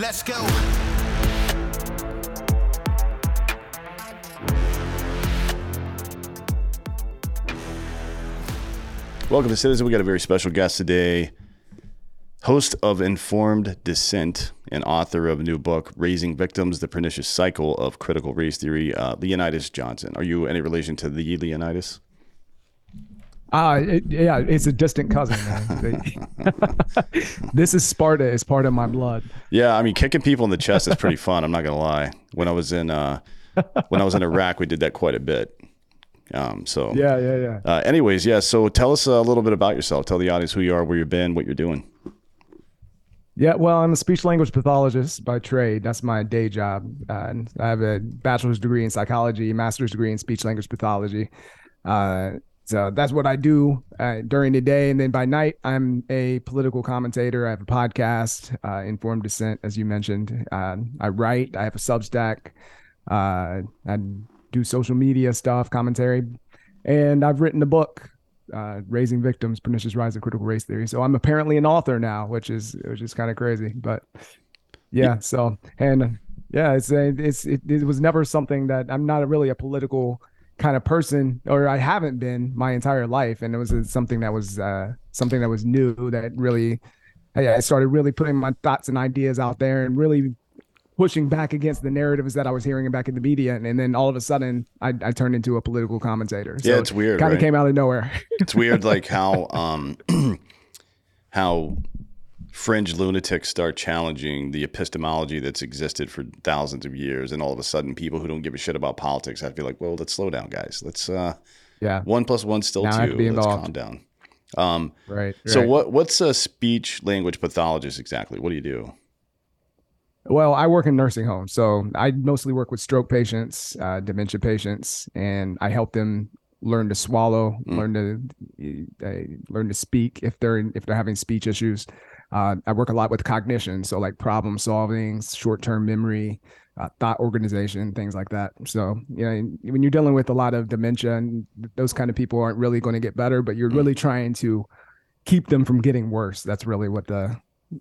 Let's go. Welcome to Citizen. We got a very special guest today, host of Informed Dissent and author of a new book, Raising Victims: The Pernicious Cycle of Critical Race Theory, uh, Leonydus Johnson. Are you any relation to the Leonidas? Uh, it, yeah, it's a distant cousin. Man. this is Sparta. It's part of my blood. Yeah, I mean, kicking people in the chest is pretty fun. I'm not gonna lie. When I was in uh, when I was in Iraq, we did that quite a bit. Um, so Yeah, yeah, yeah. Uh, anyways, yeah. So tell us a little bit about yourself. Tell the audience who you are, where you've been, what you're doing. Yeah, well, I'm a speech language pathologist by trade. That's my day job. Uh, and I have a bachelor's degree in psychology, master's degree in speech language pathology. Uh, so that's what I do uh, during the day. And then by night, I'm a political commentator. I have a podcast, uh, Informed Dissent, as you mentioned. Uh, I write, I have a Substack. Uh, I do social media stuff, commentary. And I've written a book, uh, Raising Victims, Pernicious Rise of Critical Race Theory. So I'm apparently an author now, which is which is kind of crazy. But yeah, so and yeah, it's it's it, it was never something that I'm not really a political kind of person, or I haven't been my entire life, and it was something that was uh, something that was new that really. Yeah, I started really putting my thoughts and ideas out there and really pushing back against the narratives that I was hearing back in the media, and, and then all of a sudden, I, I turned into a political commentator. Yeah, it's weird, Kind of right? came out of nowhere. It's weird, like how um, how fringe lunatics start challenging the epistemology that's existed for thousands of years, and all of a sudden, people who don't give a shit about politics, have to be like, well, let's slow down, guys. Let's uh, yeah, one plus one still Now two. Let's calm down. Um, right. So right. what what's a speech language pathologist exactly? What do you do? Well, I work in nursing homes, so I mostly work with stroke patients, uh, dementia patients, and I help them learn to swallow, Mm. learn to uh, learn to speak if they're if they're having speech issues. Uh, I work a lot with cognition, so like problem solving, short term memory, uh, thought organization, things like that. So you know, when you're dealing with a lot of dementia, and those kind of people aren't really going to get better, but you're Mm. really trying to keep them from getting worse. That's really what the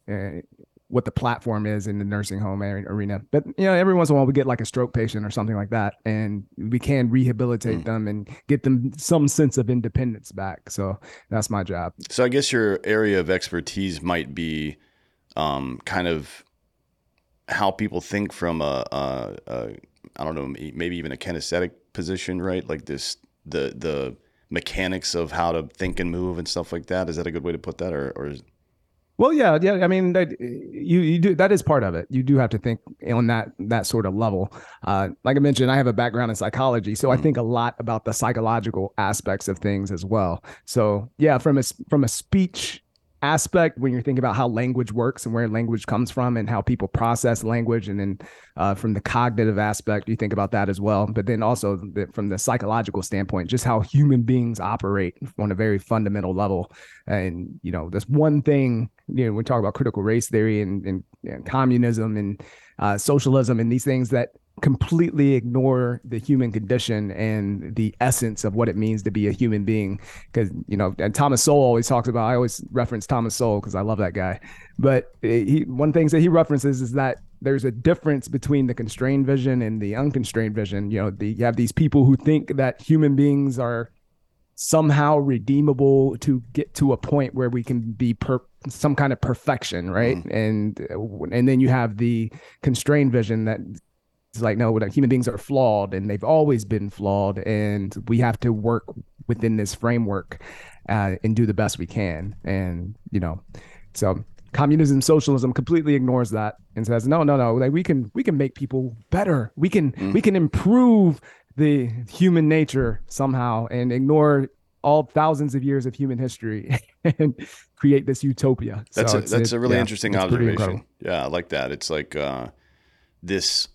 uh, what the platform is in the nursing home arena. But you know, every once in a while we get like a stroke patient or something like that, and we can rehabilitate Mm. them and get them some sense of independence back. So that's my job. So I guess your area of expertise might be um, kind of how people think from a, a, a I don't know maybe even a kinesthetic position, right? Like this the the mechanics of how to think and move and stuff like that. Is that a good way to put that, or or is, Well, yeah, yeah. I mean, that, you you do that is part of it. You do have to think on that that sort of level. Uh, like I mentioned, I have a background in psychology, so I Mhm. think a lot about the psychological aspects of things as well. So yeah, from a from a speech aspect, when you're thinking about how language works and where language comes from and how people process language, and then uh, from the cognitive aspect, you think about that as well. But then also the, from the psychological standpoint, just how human beings operate on a very fundamental level. And you know, there's one thing you know, we talk about critical race theory and, and, and communism and uh, socialism and these things that completely ignore the human condition and the essence of what it means to be a human being. Because you know, and Thomas Sowell always talks about. I always reference Thomas Sowell because I love that guy. But he one things that he references is that there's a difference between the constrained vision and the unconstrained vision. You know, the, you have these people who think that human beings are somehow redeemable to get to a point where we can be per some kind of perfection right and uh, and then you have the constrained vision that it's like no human beings are flawed and they've always been flawed and we have to work within this framework uh, and do the best we can and you know so communism socialism completely ignores that and says no no no like we can we can make people better we can Mm. we can improve the human nature somehow and ignore all thousands of years of human history and create this utopia. that's So a, that's a really yeah, interesting observation. Yeah, I like that. It's like uh, this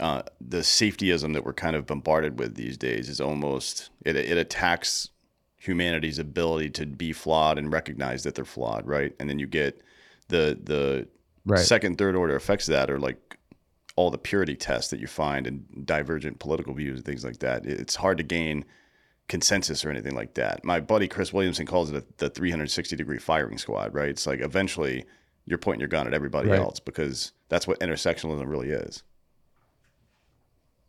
uh, the safetyism that we're kind of bombarded with these days is almost it it attacks humanity's ability to be flawed and recognize that they're flawed, right? And then you get the the Right. second, third order effects of that are like all the purity tests that you find and divergent political views and things like that. It's hard to gain consensus or anything like that. My buddy Chris Williamson calls it a, the 360 degree firing squad, right? It's like eventually you're pointing your gun at everybody Right. else because that's what intersectionalism really is.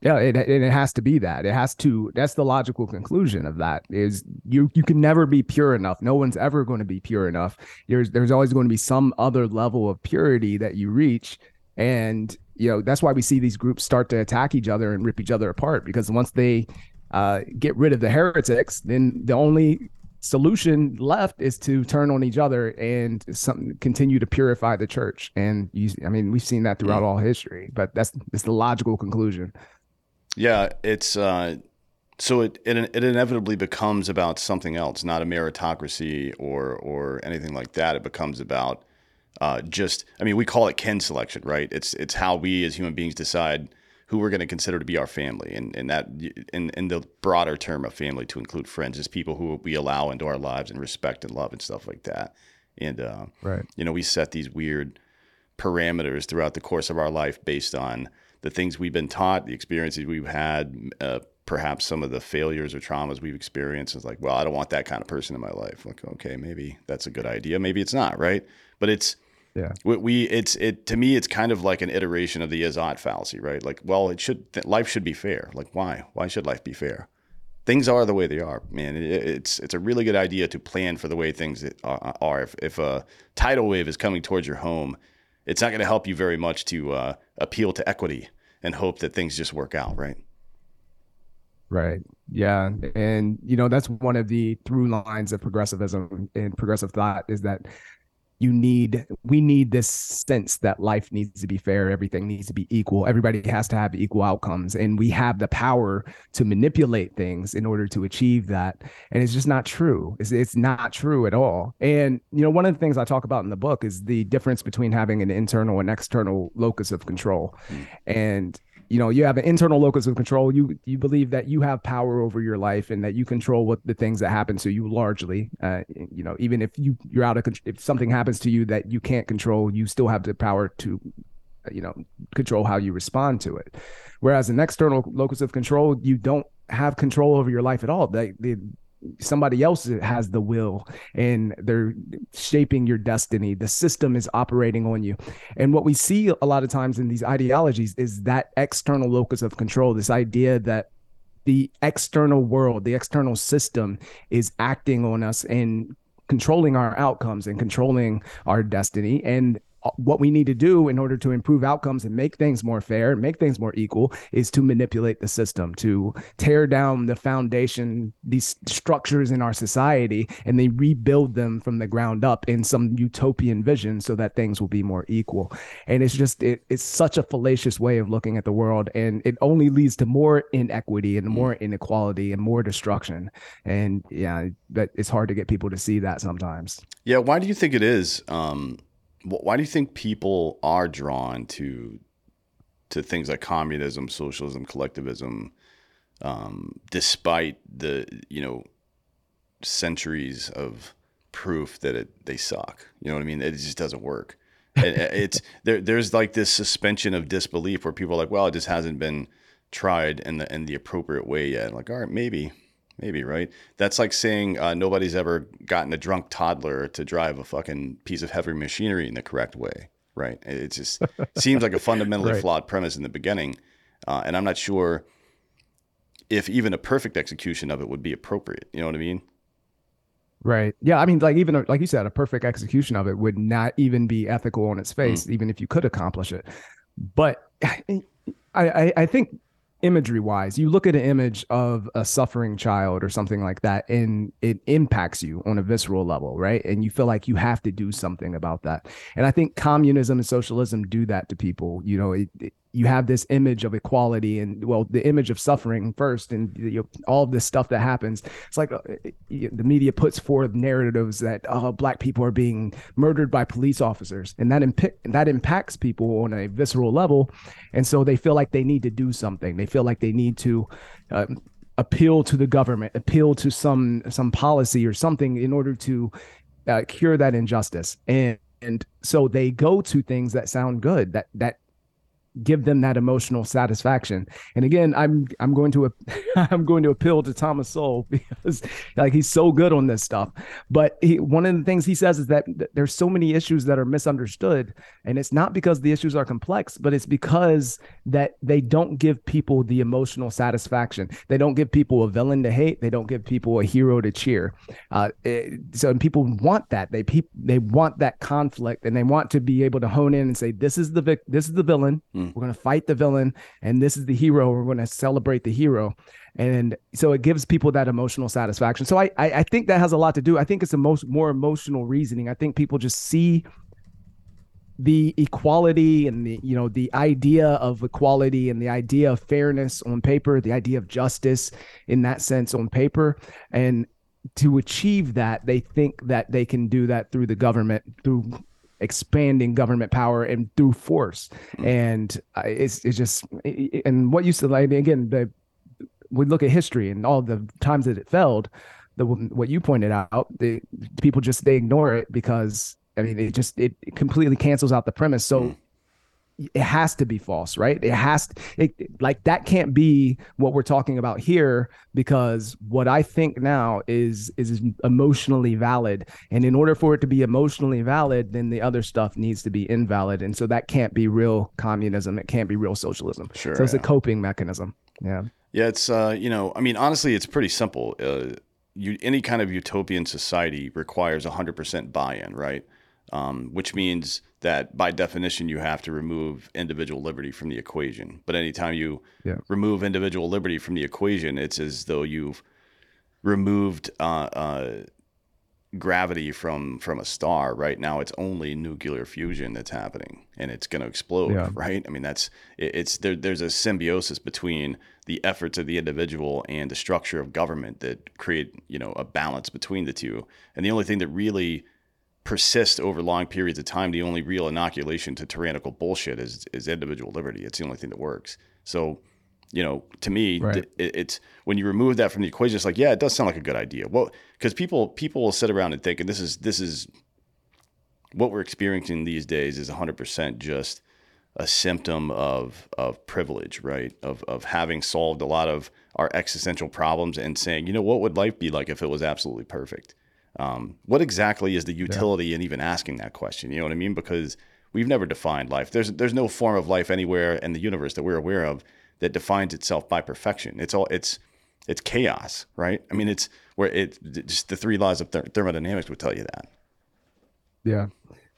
Yeah, it, and it has to be that. It has to. That's the logical conclusion of that. Is you you can never be pure enough. No one's ever going to be pure enough. There's there's always going to be some other level of purity that you reach, and you know that's why we see these groups start to attack each other and rip each other apart. Because once they uh, get rid of the heretics, then the only solution left is to turn on each other and some continue to purify the church. And you, I mean, we've seen that throughout all history. But that's that's the logical conclusion. Yeah, it's uh, so it, it it inevitably becomes about something else, not a meritocracy or or anything like that. It becomes about uh, just I mean, we call it kin selection, right? It's it's how we as human beings decide who we're going to consider to be our family, and and that in in the broader term of family to include friends is people who we allow into our lives and respect and love and stuff like that. And uh, Right. you know, we set these weird parameters throughout the course of our life based on the things we've been taught, the experiences we've had, uh, perhaps some of the failures or traumas we've experienced. It's like, well, I don't want that kind of person in my life. Like, okay, maybe that's a good idea. Maybe it's not, right? But it's Yeah. we, we it's it to me it's kind of like an iteration of the is-ought fallacy, right? Like, well, it should th- life should be fair. Like, why? Why should life be fair? Things are the way they are, man. It, it's it's a really good idea to plan for the way things are. are. If, if a tidal wave is coming towards your home, it's not going to help you very much to uh, appeal to equity and hope that things just work out, right? Right. Yeah. And, you know, that's one of the through lines of progressivism and progressive thought is that you need, we need this sense that life needs to be fair. Everything needs to be equal. Everybody has to have equal outcomes. And we have the power to manipulate things in order to achieve that. And it's just not true. It's, it's not true at all. And, you know, one of the things I talk about in the book is the difference between having an internal and external locus of control. Hmm. And, you know you have an internal locus of control. You you believe that you have power over your life and that you control what the things that happen to you largely uh, you know even if you you're out of con- if something happens to you that you can't control you still have the power to uh, you know control how you respond to it. Whereas an external locus of control you don't have control over your life at all. They, they somebody else has the will and they're shaping your destiny. The system is operating on you. And what we see a lot of times in these ideologies is that external locus of control this idea that the external world the external system is acting on us and controlling our outcomes and controlling our destiny. And what we need to do in order to improve outcomes and make things more fair, and make things more equal, is to manipulate the system, to tear down the foundation, these structures in our society, and they rebuild them from the ground up in some utopian vision so that things will be more equal. And it's just, it, it's such a fallacious way of looking at the world. And it only leads to more inequity and more inequality and more destruction. And yeah, but it's hard to get people to see that sometimes. Yeah. Why do you think it is? Um, why do you think people are drawn to to things like communism, socialism, collectivism, um, despite the you know centuries of proof that it they suck? You know what I mean? It just doesn't work. And it's there. There's like this suspension of disbelief where people are like, "Well, it just hasn't been tried in the in the appropriate way yet." Like, all right, maybe, maybe, right? That's like saying uh, nobody's ever gotten a drunk toddler to drive a fucking piece of heavy machinery in the correct way, right? It just seems like a fundamentally Right. flawed premise in the beginning, uh, and I'm not sure if even a perfect execution of it would be appropriate. You know what I mean? Right. Yeah. I mean, like even like you said, a perfect execution of it would not even be ethical on its face, even if you could accomplish it. But I, I, I think imagery wise, you look at an image of a suffering child or something like that, and it impacts you on a visceral level, right? And you feel like you have to do something about that. And I think communism and socialism do that to people. You know, it, it- you have this image of equality and well, the image of suffering first, and you know, all this stuff that happens. It's like uh, the media puts forth narratives that uh, black people are being murdered by police officers, and that imp- that impacts people on a visceral level, and so they feel like they need to do something. They feel like they need to. Uh, appeal to the government appeal to some some policy or something in order to uh, cure that injustice and and so they go to things that sound good that that give them that emotional satisfaction. And again, I'm I'm going to I'm going to appeal to Thomas Sowell because like he's so good on this stuff. But he, one of the things he says is that there's so many issues that are misunderstood, and it's not because the issues are complex, but it's because that they don't give people the emotional satisfaction. They don't give people a villain to hate. They don't give people a hero to cheer. Uh, it, so people want that. They pe- they want that conflict, and they want to be able to hone in and say, "This is the vic- this is the villain." Mm. We're going to fight the villain, and this is the hero. We're going to celebrate the hero, and so it gives people that emotional satisfaction. So I, I, I think that has a lot to do. I think it's the most more emotional reasoning. I think people just see the equality and the you know the idea of equality and the idea of fairness on paper the idea of justice in that sense on paper and to achieve that they think that they can do that through the government through expanding government power and through force. Mm-hmm. And uh, it's it's just and what used to like again the we look at history and all the times that it failed. The what you pointed out, the people just they ignore it because I mean it just it, completely cancels out the premise. So. Mm it has to be false, right? It has to, it, like that can't be what we're talking about here because what I think now is is emotionally valid, and in order for it to be emotionally valid, then the other stuff needs to be invalid, and so that can't be real communism. It can't be real socialism. Sure. So it's yeah. a coping mechanism. Yeah. Yeah. It's uh, you know, I mean, honestly, it's pretty simple. Uh, you any kind of utopian society requires 100% buy-in, right? Um, which means that by definition you have to remove individual liberty from the equation. But anytime you yeah. remove individual liberty from the equation, it's as though you've removed uh, uh, gravity from from a star. Right now, it's only nuclear fusion that's happening, and it's going to explode. Yeah. Right? I mean, that's it, it's there. There's a symbiosis between the efforts of the individual and the structure of government that create you know a balance between the two. And the only thing that really persist over long periods of time, the only real inoculation to tyrannical bullshit is is individual liberty. It's the only thing that works. So, you know, to me, right. it, it's when you remove that from the equation, it's like, yeah, it does sound like a good idea. Well, because people people will sit around and think, and this is this is what we're experiencing these days is 100% just a symptom of of privilege, right? Of of having solved a lot of our existential problems and saying, you know, what would life be like if it was absolutely perfect? Um, what exactly is the utility yeah. in even asking that question? You know what I mean? Because we've never defined life. There's there's no form of life anywhere in the universe that we're aware of that defines itself by perfection. It's all it's it's chaos, right? I mean, it's where it just the three laws of thermodynamics would tell you that. Yeah,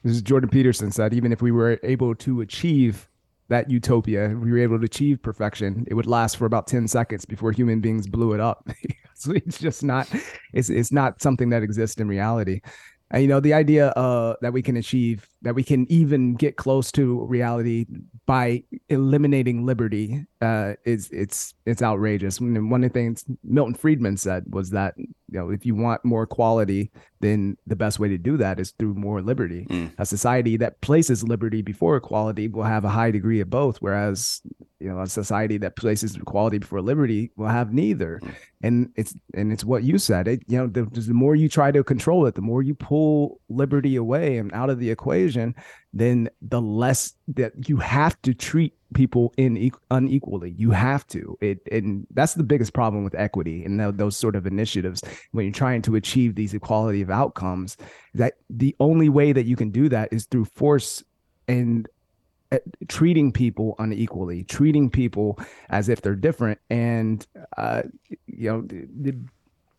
this is Jordan Peterson said. Even if we were able to achieve that utopia, we were able to achieve perfection, it would last for about ten seconds before human beings blew it up. so it's just not it's it's not something that exists in reality. And you know the idea uh that we can achieve that we can even get close to reality by eliminating liberty uh is it's it's outrageous. One of the things milton friedman said was that you know if you want more quality then the best way to do that is through more liberty mm. a society that places liberty before equality will have a high degree of both whereas you know a society that places equality before liberty will have neither mm. and it's and it's what you said it you know the, the more you try to control it the more you pull liberty away and out of the equation then the less that you have to treat people in unequally. You have to. It and that's the biggest problem with equity and those sort of initiatives when you're trying to achieve these equality of outcomes that the only way that you can do that is through force and treating people unequally, treating people as if they're different, and uh, you know,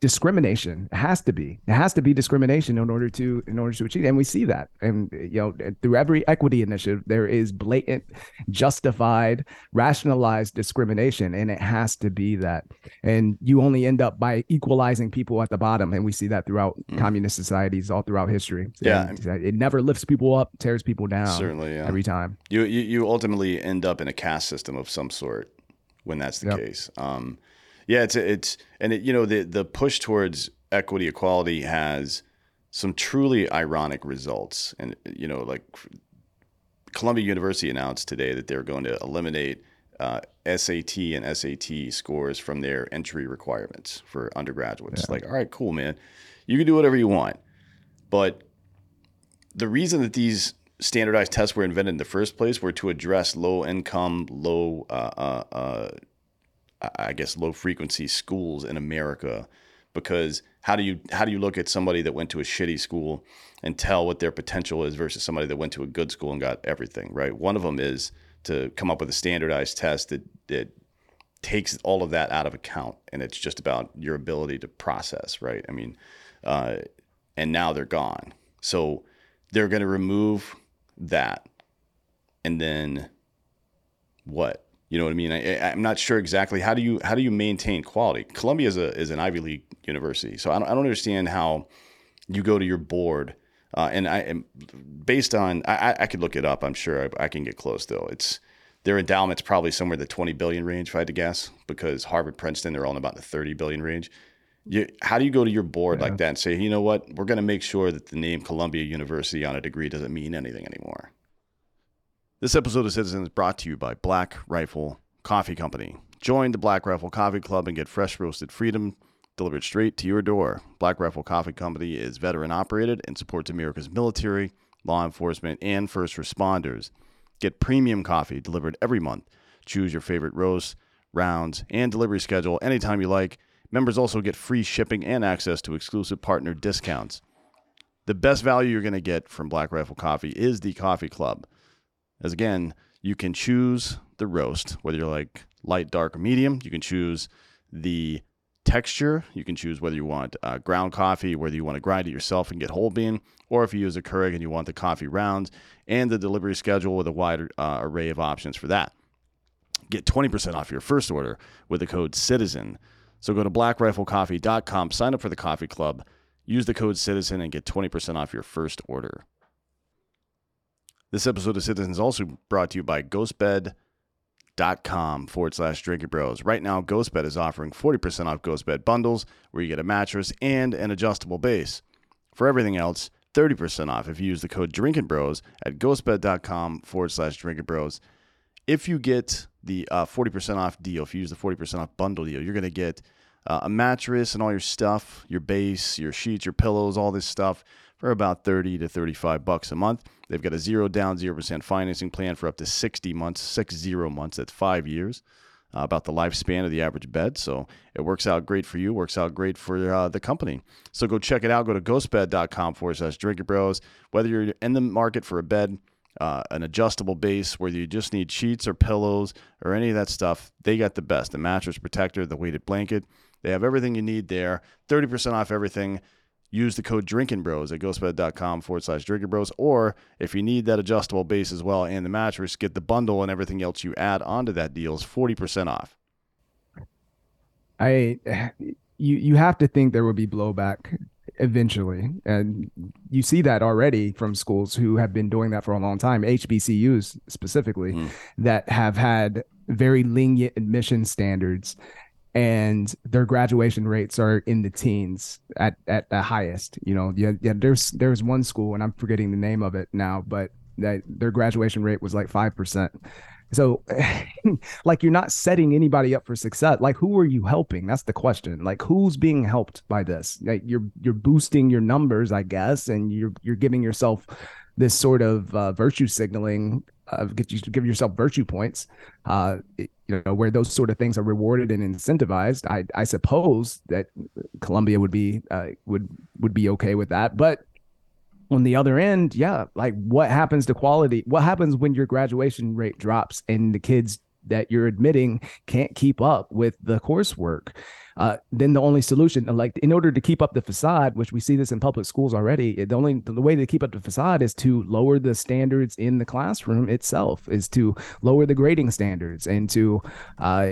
discrimination. It has to be. It has to be discrimination in order to in order to achieve and we see that. And you know through every equity initiative there is blatant justified rationalized discrimination and it has to be that. And you only end up by equalizing people at the bottom and we see that throughout mm. communist societies all throughout history. Yeah. It never lifts people up tears people down certainly yeah. every time. You, you you ultimately end up in a caste system of some sort when that's the yep. case. Um yeah, it's it's and it, you know the the push towards equity equality has some truly ironic results, and you know like Columbia University announced today that they're going to eliminate uh, SAT and SAT scores from their entry requirements for undergraduates. Yeah. Like, all right, cool, man, you can do whatever you want, but the reason that these standardized tests were invented in the first place were to address low income, low, uh, uh, uh, I guess, low frequency schools in America. Because how do you how do you look at somebody that went to a shitty school and tell what their potential is versus somebody that went to a good school and got everything right? One of them is to come up with a standardized test that that takes all of that out of account, and it's just about your ability to process, right? I mean, uh, and now they're gone, so they're going to remove that, and then what? You know what I mean? I, am not sure exactly how do you how do you maintain quality. Columbia is a is an Ivy League university, so I don't, I don't understand how you go to your board. Uh, and I am based on I, I could look it up. I'm sure I, I can get close though. It's their endowment's probably somewhere in the 20 billion range, if I had to guess, because Harvard, Princeton, they're all in about the 30 billion range. You, how do you go to your board yeah. like that and say, you know what, we're going to make sure that the name Columbia University on a degree doesn't mean anything anymore? This episode of Citizen is brought to you by Black Rifle Coffee Company. Join the Black Rifle Coffee Club and get fresh roasted freedom delivered straight to your door. Black Rifle Coffee Company is veteran operated and supports America's military, law enforcement, and first responders. Get premium coffee delivered every month. Choose your favorite roast, rounds, and delivery schedule anytime you like. Members also get free shipping and access to exclusive partner discounts. The best value you're going to get from Black Rifle Coffee is the Coffee Club. As again, you can choose the roast, whether you're like light, dark, or medium. You can choose the texture. You can choose whether you want uh, ground coffee, whether you want to grind it yourself and get whole bean, or if you use a Keurig and you want the coffee rounds, and the delivery schedule with a wide uh, array of options for that. Get 20% off your first order with the code CITIZEN. So go to blackriflecoffee.com, sign up for the coffee club, use the code CITIZEN, and get 20% off your first order. This episode of Citizen is also brought to you by ghostbed.com forward slash drinking bros. Right now, Ghostbed is offering 40% off Ghostbed bundles where you get a mattress and an adjustable base. For everything else, 30% off if you use the code Drinking Bros at ghostbed.com forward slash Drinking Bros. If you get the uh, 40% off deal, if you use the 40% off bundle deal, you're going to get uh, a mattress and all your stuff, your base, your sheets, your pillows, all this stuff for about 30 to 35 bucks a month. They've got a zero down, 0% financing plan for up to 60 months, six zero months, that's five years uh, about the lifespan of the average bed. So it works out great for you, works out great for uh, the company. So go check it out. Go to ghostbed.com forward slash drinking bros. Whether you're in the market for a bed, uh, an adjustable base, whether you just need sheets or pillows or any of that stuff, they got the best. The mattress protector, the weighted blanket, they have everything you need there. 30% off everything use the code Drinking Bros at ghostbed.com forward slash Drinking Bros. Or if you need that adjustable base as well and the mattress, get the bundle and everything else you add onto that deal is 40% off. I, you, you have to think there will be blowback eventually. And you see that already from schools who have been doing that for a long time, HBCUs specifically, mm. that have had very lenient admission standards and their graduation rates are in the teens at at the highest. You know, yeah, yeah. There's there's one school, and I'm forgetting the name of it now, but that their graduation rate was like five percent. So, like, you're not setting anybody up for success. Like, who are you helping? That's the question. Like, who's being helped by this? Like, you're you're boosting your numbers, I guess, and you're you're giving yourself this sort of uh, virtue signaling uh, get you give yourself virtue points, uh, you know, where those sort of things are rewarded and incentivized. I, I suppose that Columbia would be uh, would would be okay with that, but on the other end, yeah, like what happens to quality? What happens when your graduation rate drops and the kids that you're admitting can't keep up with the coursework? Uh, then the only solution, like in order to keep up the facade, which we see this in public schools already, the only the way to keep up the facade is to lower the standards in the classroom itself, is to lower the grading standards and to uh,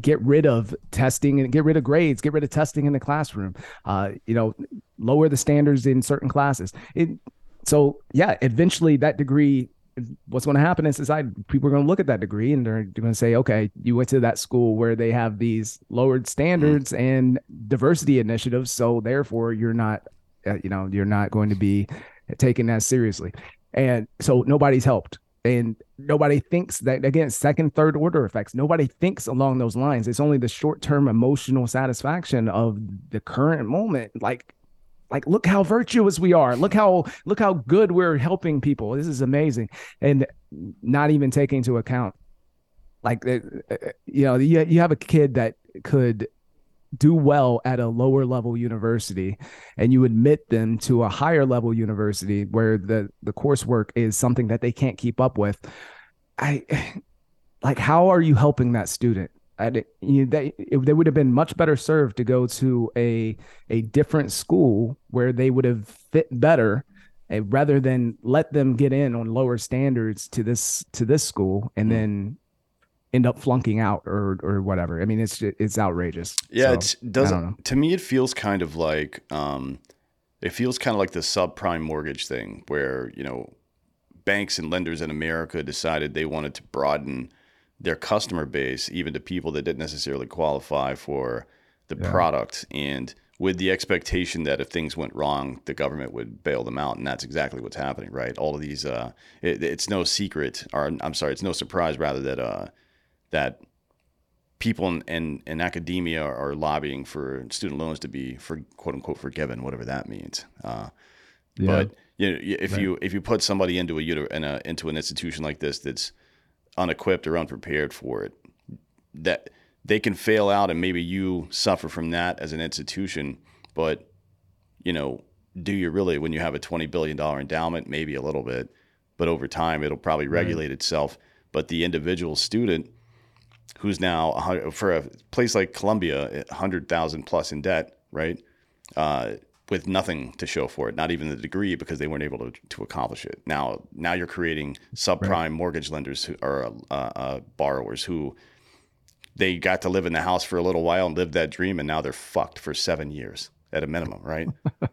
get rid of testing and get rid of grades, get rid of testing in the classroom. Uh, you know, lower the standards in certain classes. It, so yeah, eventually that degree what's going to happen in society people are going to look at that degree and they're going to say okay you went to that school where they have these lowered standards mm-hmm. and diversity initiatives so therefore you're not uh, you know you're not going to be taken as seriously. And so nobody's helped. And nobody thinks that again second third order effects. Nobody thinks along those lines. It's only the short term emotional satisfaction of the current moment like like look how virtuous we are. Look how look how good we're helping people. This is amazing. And not even taking into account like uh, uh, you know you, you have a kid that could do well at a lower level university and you admit them to a higher level university where the the coursework is something that they can't keep up with. I like how are you helping that student I, you, they, they would have been much better served to go to a a different school where they would have fit better uh, rather than let them get in on lower standards to this to this school and mm-hmm. then end up flunking out or or whatever. I mean, it's it's outrageous. Yeah, so, it doesn't. To me, it feels kind of like um, it feels kind of like the subprime mortgage thing, where you know banks and lenders in America decided they wanted to broaden their customer base even to people that didn't necessarily qualify for the yeah. product and with the expectation that if things went wrong the government would bail them out and that's exactly what's happening right all of these uh, it, it's no secret or i'm sorry it's no surprise rather that uh, that people in, in, in, academia are lobbying for student loans to be for quote unquote forgiven whatever that means uh, yeah. but you know, if right. you if you put somebody into a, in a into an institution like this that's unequipped or unprepared for it. That they can fail out and maybe you suffer from that as an institution, but you know, do you really when you have a 20 billion dollar endowment, maybe a little bit, but over time it'll probably regulate right. itself, but the individual student who's now for a place like Columbia, 100,000 plus in debt, right? Uh, with nothing to show for it, not even the degree, because they weren't able to, to accomplish it. Now, now you're creating subprime right. mortgage lenders who are uh, uh, borrowers who they got to live in the house for a little while and live that dream, and now they're fucked for seven years at a minimum, right?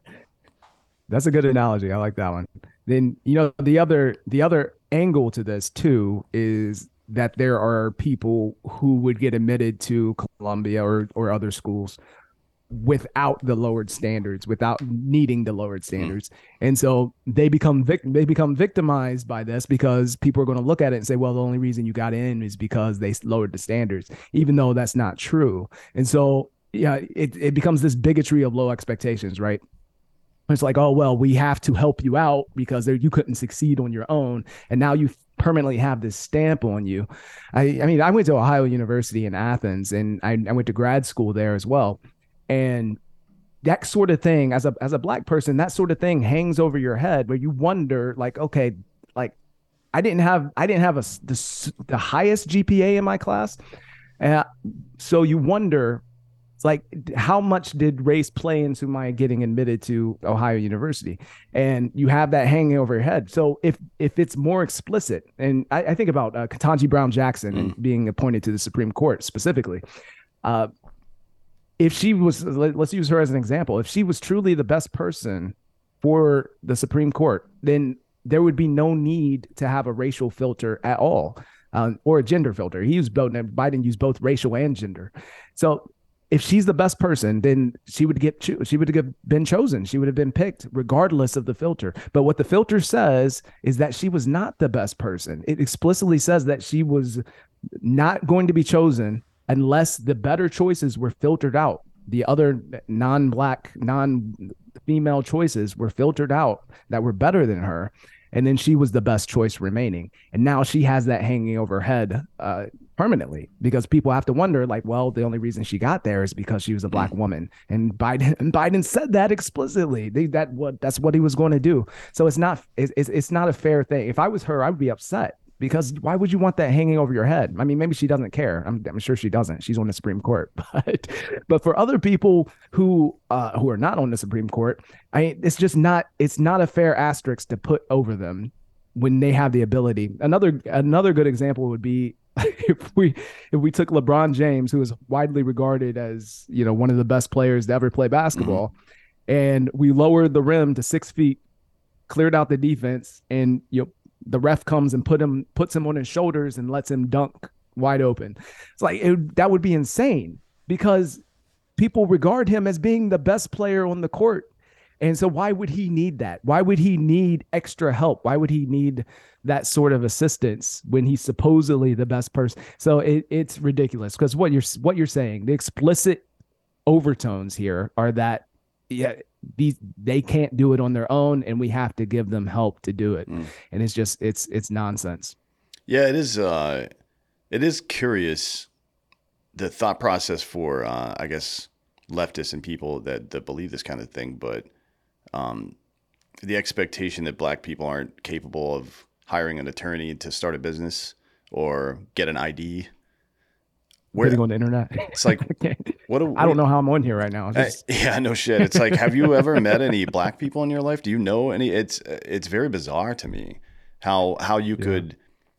That's a good analogy. I like that one. Then you know the other the other angle to this too is that there are people who would get admitted to Columbia or or other schools without the lowered standards, without needing the lowered mm-hmm. standards. Mm. And so they become vic- they become victimized by this because people are going to look at it and say, well, the only reason you got in is because they lowered the standards, even though that's not true. And so yeah, it, it becomes this bigotry of low expectations, right? It's like, oh well, we have to help you out because you couldn't succeed on your own, and now you permanently have this stamp on you. I, I mean, I went to Ohio University in Athens, and I, I went to grad school there as well and that sort of thing as a as a black person that sort of thing hangs over your head where you wonder like okay like i didn't have i didn't have a the, the highest gpa in my class. Uh, so you wonder like how much did race play into my getting admitted to ohio university? And you have that hanging over your head. So if if it's more explicit and i, I think about uh, Ketanji brown jackson mm. being appointed to the supreme court specifically uh, if she was let's use her as an example. If she was truly the best person for the supreme court then there would be no need to have a racial filter at all um, or a gender filter. He used both biden used both racial and gender. So if she's the best person then she would get she would have been chosen. She would have been picked regardless of the filter. But what the filter says is that she was not the best person. It explicitly says that she was not going to be chosen unless the better choices were filtered out. The other non-black, non-female choices were filtered out that were better than her, and then she was the best choice remaining. And now she has that hanging over her head uh, permanently because people have to wonder, like, well, the only reason she got there is because she was a black mm. woman, and Biden and Biden said that explicitly. They, that what that's what he was going to do. So it's not it's, it's not a fair thing. If I was her, I would be upset because why would you want that hanging over your head? I mean, maybe she doesn't care. I'm, I'm sure she doesn't. She's on the Supreme Court, but but for other people who uh, who are not on the Supreme Court, I it's just not it's not a fair asterisk to put over them when they have the ability. Another another good example would be if we if we took LeBron James, who is widely regarded as you know one of the best players to ever play basketball, mm-hmm. and we lowered the rim to six feet, cleared out the defense, and you know the ref comes and put him puts him on his shoulders and lets him dunk wide open. It's like it, that would be insane because people regard him as being the best player on the court. And so why would he need that? Why would he need extra help? Why would he need that sort of assistance when he's supposedly the best person? So it, it's ridiculous because what you're what you're saying, the explicit overtones here are that yeah, these they can't do it on their own, and we have to give them help to do it. Mm. And it's just it's it's nonsense. Yeah, it is. Uh, it is curious the thought process for uh, I guess leftists and people that that believe this kind of thing, but um, the expectation that black people aren't capable of hiring an attorney to start a business or get an ID. Where Getting on the internet. It's like what? A, I don't know how I'm on here right now. Just... Uh, yeah, no shit. It's like, have you ever met any black people in your life? Do you know any? It's it's very bizarre to me how how you yeah. could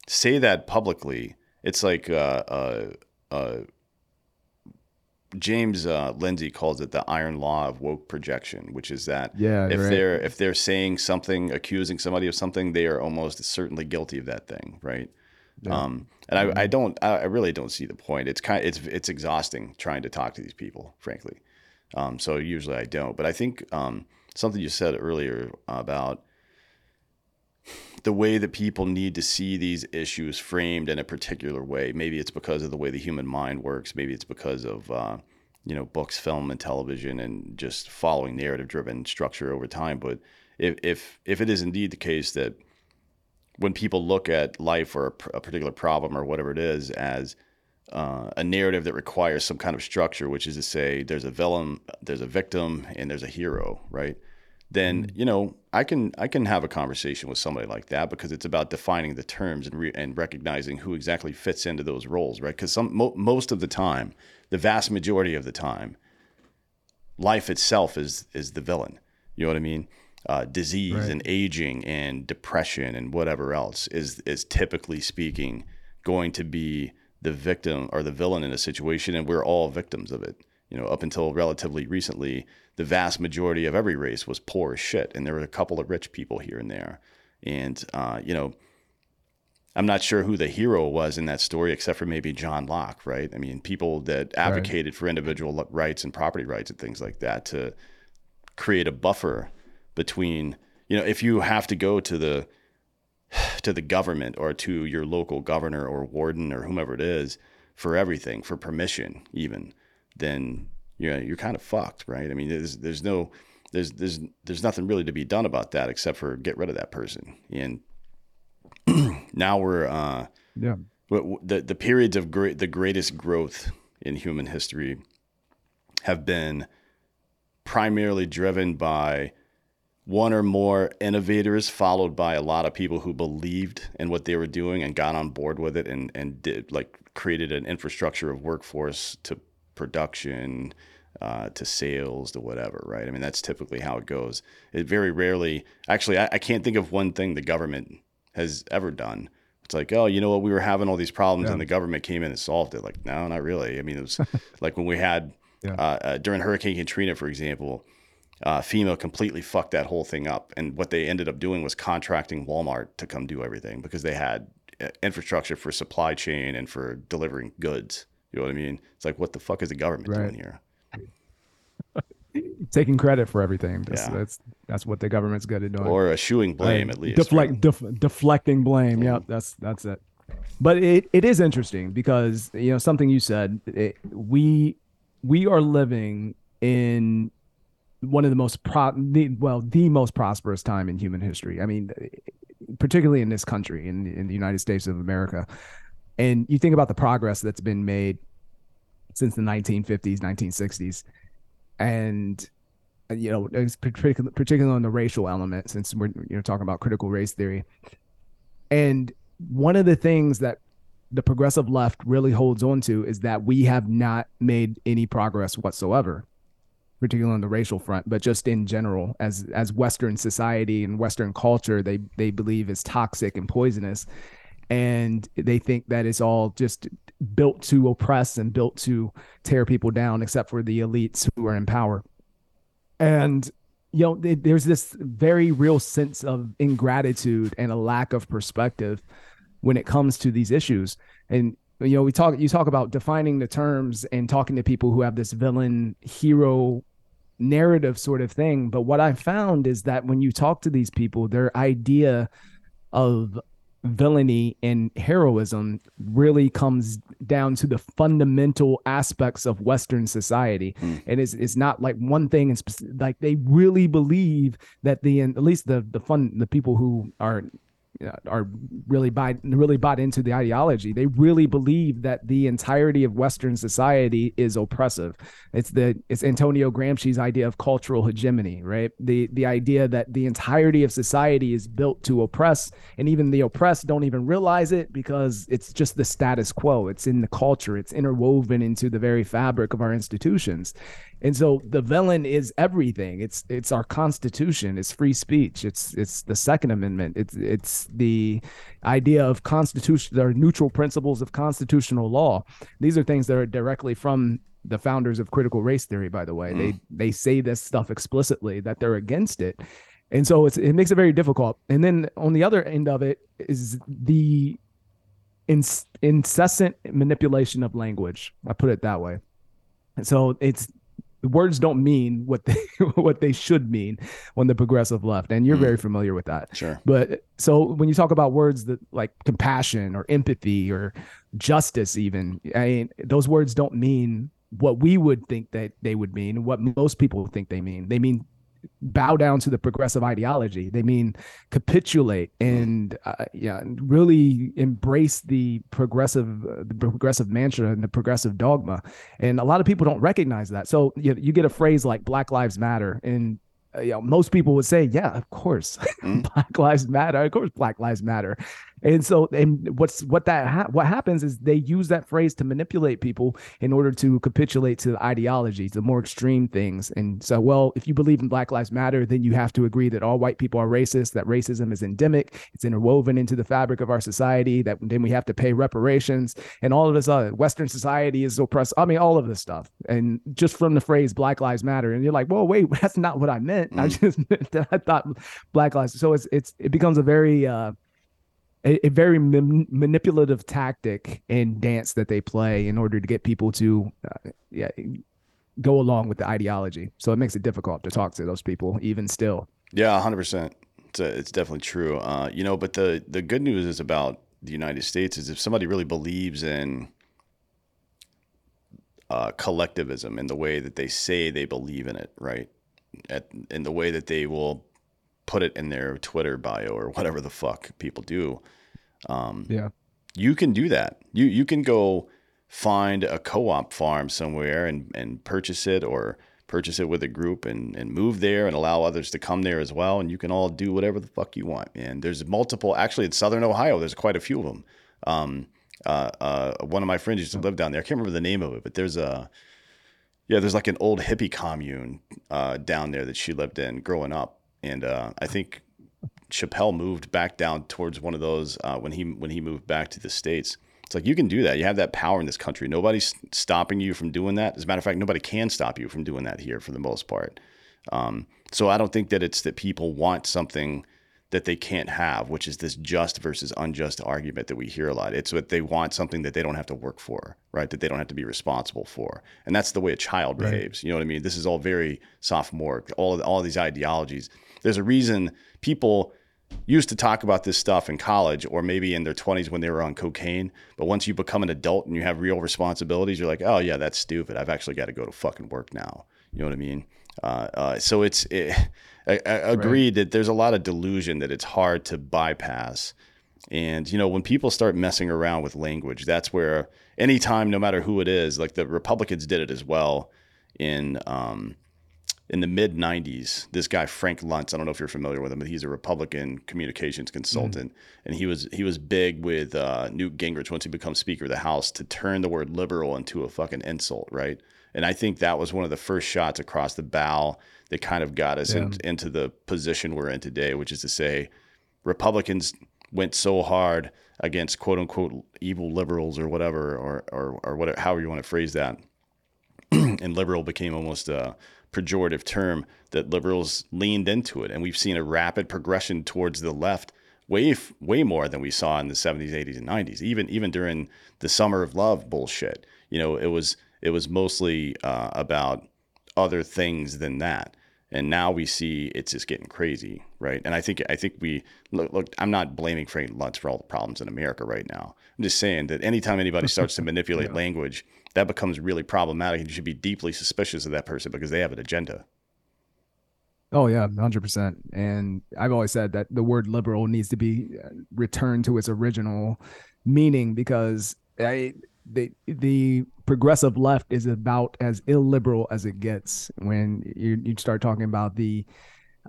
say that publicly. It's like uh, uh, uh, James uh, Lindsay calls it the iron law of woke projection, which is that yeah, if right. they're if they're saying something, accusing somebody of something, they are almost certainly guilty of that thing, right? Yeah. Um, and I, I don't, I really don't see the point. It's kind, of, it's it's exhausting trying to talk to these people, frankly. Um, so usually I don't. But I think um, something you said earlier about the way that people need to see these issues framed in a particular way. Maybe it's because of the way the human mind works. Maybe it's because of uh, you know books, film, and television, and just following narrative-driven structure over time. But if if if it is indeed the case that when people look at life or a, a particular problem or whatever it is as uh, a narrative that requires some kind of structure, which is to say there's a villain, there's a victim, and there's a hero, right? Then mm-hmm. you know I can I can have a conversation with somebody like that because it's about defining the terms and re- and recognizing who exactly fits into those roles, right? Because some mo- most of the time, the vast majority of the time, life itself is is the villain. You know what I mean? Uh, disease right. and aging and depression and whatever else is is typically speaking going to be the victim or the villain in a situation, and we're all victims of it. You know, up until relatively recently, the vast majority of every race was poor as shit, and there were a couple of rich people here and there. And uh, you know, I'm not sure who the hero was in that story, except for maybe John Locke, right? I mean, people that advocated right. for individual rights and property rights and things like that to create a buffer between you know if you have to go to the to the government or to your local governor or warden or whomever it is for everything for permission even then you know you're kind of fucked right? I mean there's there's no there's there's there's nothing really to be done about that except for get rid of that person. And now we're uh yeah. the the periods of great the greatest growth in human history have been primarily driven by one or more innovators, followed by a lot of people who believed in what they were doing and got on board with it and, and did like created an infrastructure of workforce to production, uh, to sales, to whatever, right? I mean, that's typically how it goes. It very rarely, actually, I, I can't think of one thing the government has ever done. It's like, oh, you know what? We were having all these problems, yeah. and the government came in and solved it. Like, no, not really. I mean, it was like when we had yeah. uh, uh, during Hurricane Katrina, for example uh, FEMA completely fucked that whole thing up. And what they ended up doing was contracting Walmart to come do everything because they had uh, infrastructure for supply chain and for delivering goods. You know what I mean? It's like, what the fuck is the government right. doing here? Taking credit for everything. That's, yeah. that's that's what the government's good at doing. Or eschewing blame, at least. Deflect, right? def, deflecting blame. Mm. Yeah, that's that's it. But it, it is interesting because you know something you said. It, we we are living in one of the most pro the, well the most prosperous time in human history. I mean particularly in this country in, in the united states of america. And you think about the progress that's been made since the 1950s 1960s and you know particularly particularly on the racial element since we're you know talking about critical race theory. And one of the things that the progressive left really holds on to is that we have not made any progress whatsoever particularly on the racial front, but just in general, as as Western society and Western culture, they they believe is toxic and poisonous, and they think that it's all just built to oppress and built to tear people down, except for the elites who are in power. And you know, there's this very real sense of ingratitude and a lack of perspective when it comes to these issues. And you know we talk you talk about defining the terms and talking to people who have this villain hero narrative sort of thing but what i found is that when you talk to these people their idea of villainy and heroism really comes down to the fundamental aspects of Western society. Mm. And it's, it's not like one thing and like they really believe that the at least the the fun the people who are Uh, are really buy really bought into the ideology. They really believe that the entirety of Western society is oppressive. It's the it's Antonio Gramsci's idea of cultural hegemony, right? The the idea that the entirety of society is built to oppress, and even the oppressed don't even realize it because it's just the status quo. It's in the culture. It's interwoven into the very fabric of our institutions. And so the villain is everything. It's it's our constitution. It's free speech. It's it's the Second Amendment. It's it's the idea of constitution. Are neutral principles of constitutional law. These are things that are directly from the founders of critical race theory. By the way, mm. they they say this stuff explicitly that they're against it. And so it's, it makes it very difficult. And then on the other end of it is the incessant manipulation of language. I put it that way. And so it's the words don't mean what they what they should mean on the progressive left and you're mm. very familiar with that. Sure. But so when you talk about words that like compassion or empathy or justice even i mean those words don't mean what we would think that they would mean what most people think they mean. They mean bow down to the progressive ideology. They mean capitulate and uh, yeah, really embrace the progressive, uh, the progressive mantra and the progressive dogma. And a lot of people don't recognize that. So you, you get a phrase like Black Lives Matter, and uh, you know, most people would say, yeah, of course, mm. Black Lives Matter. Of course, Black Lives Matter. And so, and what's what that ha- what happens is they use that phrase to manipulate people in order to capitulate to the ideology, to more extreme things. And so, well, if you believe in Black Lives Matter, then you have to agree that all white people are racist, that racism is endemic, it's interwoven into the fabric of our society, that then we have to pay reparations, and all of this other Western society is oppressed. I mean, all of this stuff, and just from the phrase Black Lives Matter, and you're like, well, wait, that's not what I meant. Mm. I just meant that I thought Black Lives. So it's it's it becomes a very uh, a, a very manipulative tactic and dance that they play in order to get people to uh, yeah go along with the ideology. So it makes it difficult to talk to those people even still. Yeah, hundred percent. It's a, it's definitely true. Uh, you know, but the the good news is about the United States is if somebody really believes in uh, collectivism in the way that they say they believe in it, right? At, in the way that they will put it in their Twitter bio or whatever the fuck people do. Um, yeah, you can do that. You you can go find a co-op farm somewhere and and purchase it or purchase it with a group and, and move there and allow others to come there as well. And you can all do whatever the fuck you want, And There's multiple, actually in Southern Ohio, there's quite a few of them. Um, uh, uh, one of my friends used to live down there. I can't remember the name of it, but there's a, yeah, there's like an old hippie commune uh, down there that she lived in growing up. And uh, I think Chappelle moved back down towards one of those uh, when he when he moved back to the states. It's like you can do that. You have that power in this country. Nobody's stopping you from doing that. As a matter of fact, nobody can stop you from doing that here for the most part. Um, so I don't think that it's that people want something that they can't have, which is this just versus unjust argument that we hear a lot. It's what they want something that they don't have to work for, right? That they don't have to be responsible for, and that's the way a child right. behaves. You know what I mean? This is all very sophomoric. All all these ideologies. There's a reason people used to talk about this stuff in college or maybe in their 20s when they were on cocaine. But once you become an adult and you have real responsibilities, you're like, oh, yeah, that's stupid. I've actually got to go to fucking work now. You know what I mean? Uh, uh, so it's it, I, I agreed right. that there's a lot of delusion that it's hard to bypass. And, you know, when people start messing around with language, that's where anytime, no matter who it is, like the Republicans did it as well in, um, in the mid 90s this guy frank luntz i don't know if you're familiar with him but he's a republican communications consultant mm. and he was he was big with uh, newt gingrich once he becomes speaker of the house to turn the word liberal into a fucking insult right and i think that was one of the first shots across the bow that kind of got us yeah. in, into the position we're in today which is to say republicans went so hard against quote unquote evil liberals or whatever or or, or whatever however you want to phrase that and liberal became almost a pejorative term that liberals leaned into it. And we've seen a rapid progression towards the left way way more than we saw in the 70s 80s and 90s even even during the summer of love bullshit you know it was it was mostly uh, about other things than that and now we see it's just getting crazy, right? And I think I think we look. look I'm not blaming Frank Luntz for all the problems in America right now. I'm just saying that anytime anybody starts to manipulate yeah. language, that becomes really problematic, and you should be deeply suspicious of that person because they have an agenda. Oh yeah, hundred percent. And I've always said that the word liberal needs to be uh, returned to its original meaning because I, the the progressive left is about as illiberal as it gets when you, you start talking about the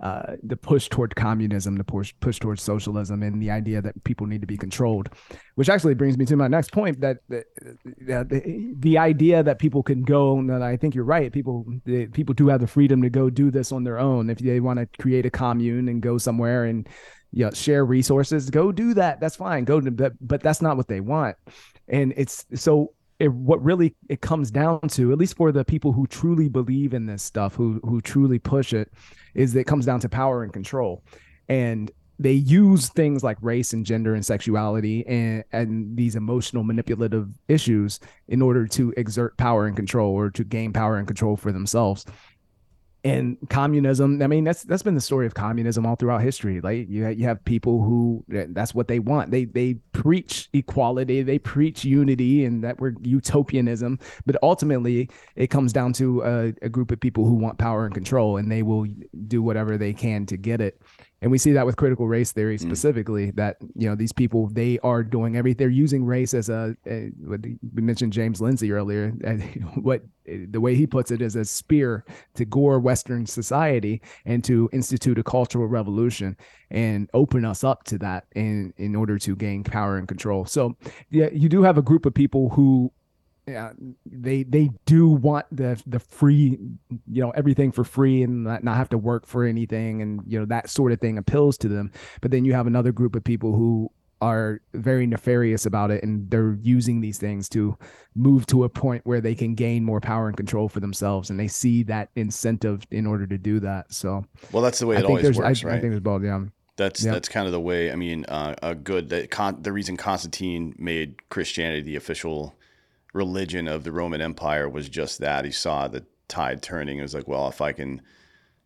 uh, the push toward communism, the push push towards socialism, and the idea that people need to be controlled, which actually brings me to my next point that, that, that the, the idea that people can go, and I think you're right, people they, people do have the freedom to go do this on their own if they want to create a commune and go somewhere and you know, share resources, go do that. That's fine. Go to but that's not what they want, and it's so it, what really it comes down to, at least for the people who truly believe in this stuff, who who truly push it, is that it comes down to power and control, and they use things like race and gender and sexuality and, and these emotional manipulative issues in order to exert power and control or to gain power and control for themselves and communism i mean that's that's been the story of communism all throughout history. Like you, you have people who eh, that's what they want. They they preach equality they preach unity and that we're utopianism. But ultimately it comes down to a, a group of people who want power and control and they will do whatever they can to get it and we see that with critical race theory mm. specifically mm. that you know these people they are doing everything they're using race as a, a we mentioned james lindsay earlier what the way he puts it is a spear to gore western society and to institute a cultural revolution and open us up to that in in order to gain power and control so yeah you do have a group of people who yeah, they they do want the the free, you know, everything for free and not, not have to work for anything, and you know that sort of thing appeals to them. But then you have another group of people who are very nefarious about it, and they're using these things to move to a point where they can gain more power and control for themselves, and they see that incentive in order to do that. So, well, that's the way it always works, I, right? I think there's both. Yeah. That's yep. that's kind of the way. I mean, uh, a good that con- the reason Constantine made Christianity the official religion of the Roman Empire was just that. He saw the tide turning. It was like, well, if I can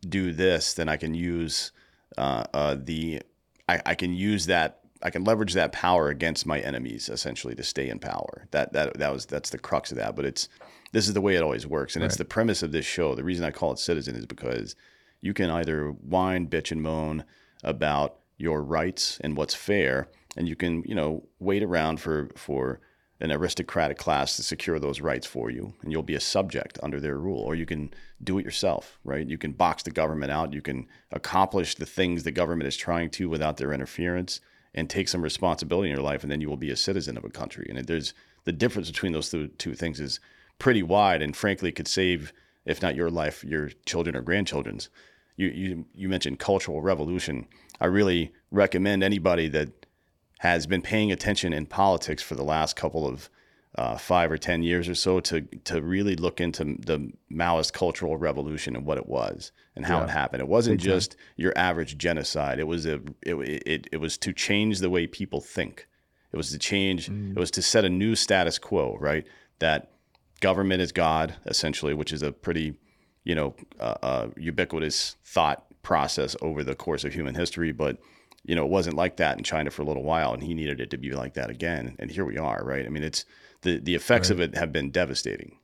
do this, then I can use uh, uh, the I, I, can use that I can leverage that power against my enemies essentially to stay in power. That that that was that's the crux of that. But it's this is the way it always works, and right. it's the premise of this show. The reason I call it Citizen is because you can either whine, bitch, and moan about your rights and what's fair, and you can you know wait around for for an aristocratic class to secure those rights for you, and you'll be a subject under their rule. Or you can do it yourself, right? You can box the government out. You can accomplish the things the government is trying to without their interference, and take some responsibility in your life, and then you will be a citizen of a country. And there's the difference between those two, two things is pretty wide, and frankly, could save, if not your life, your children or grandchildren's. You you you mentioned cultural revolution. I really recommend anybody that has been paying attention in politics for the last couple of uh, five or ten years or so to to really look into the Maoist cultural revolution and what it was and how yeah. it happened. It wasn't Big just time. your average genocide. It was a it, it it was to change the way people think. It was to change. Mm. It was to set a new status quo. Right. That government is God essentially, which is a pretty you know uh, uh, ubiquitous thought process over the course of human history, but you know, it wasn't like that in China for a little while, and he needed it to be like that again. And here we are, right? I mean, it's the the effects right. of it have been devastating.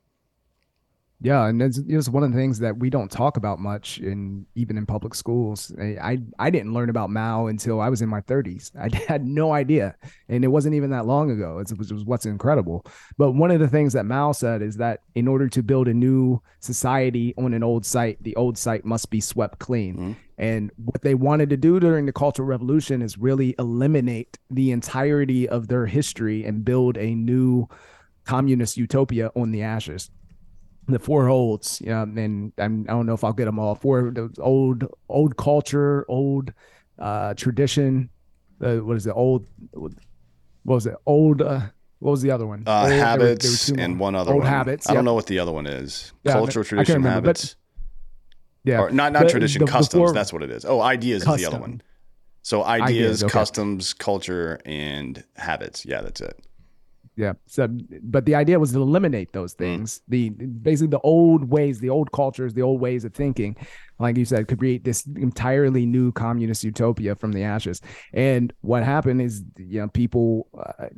Yeah, and it's, it's one of the things that we don't talk about much in even in public schools. I, I, I didn't learn about Mao until I was in my 30s. I had no idea, and it wasn't even that long ago. It was, it was what's incredible. But one of the things that Mao said is that in order to build a new society on an old site, the old site must be swept clean. Mm-hmm. And what they wanted to do during the Cultural Revolution is really eliminate the entirety of their history and build a new communist utopia on the ashes the four olds, you know, and I'm, I don't know if I'll get them all. Four the old, old culture, old uh, tradition. Uh, what is it? Old, what was it? Old. Uh, what was the other one? Uh, old, habits were, and one other old one. habits. I don't know what the other one is. Yeah, Cultural tradition, remember, habits. But, yeah, or not not tradition, the, customs. Before, that's what it is. Oh, ideas custom. is the other one. So ideas, ideas okay. customs, culture, and habits. Yeah, that's it. Yeah. So, but the idea was to eliminate those Mm. things. The basically the old ways, the old cultures, the old ways of thinking, like you said, could create this entirely new communist utopia from the ashes. And what happened is, you know, people uh,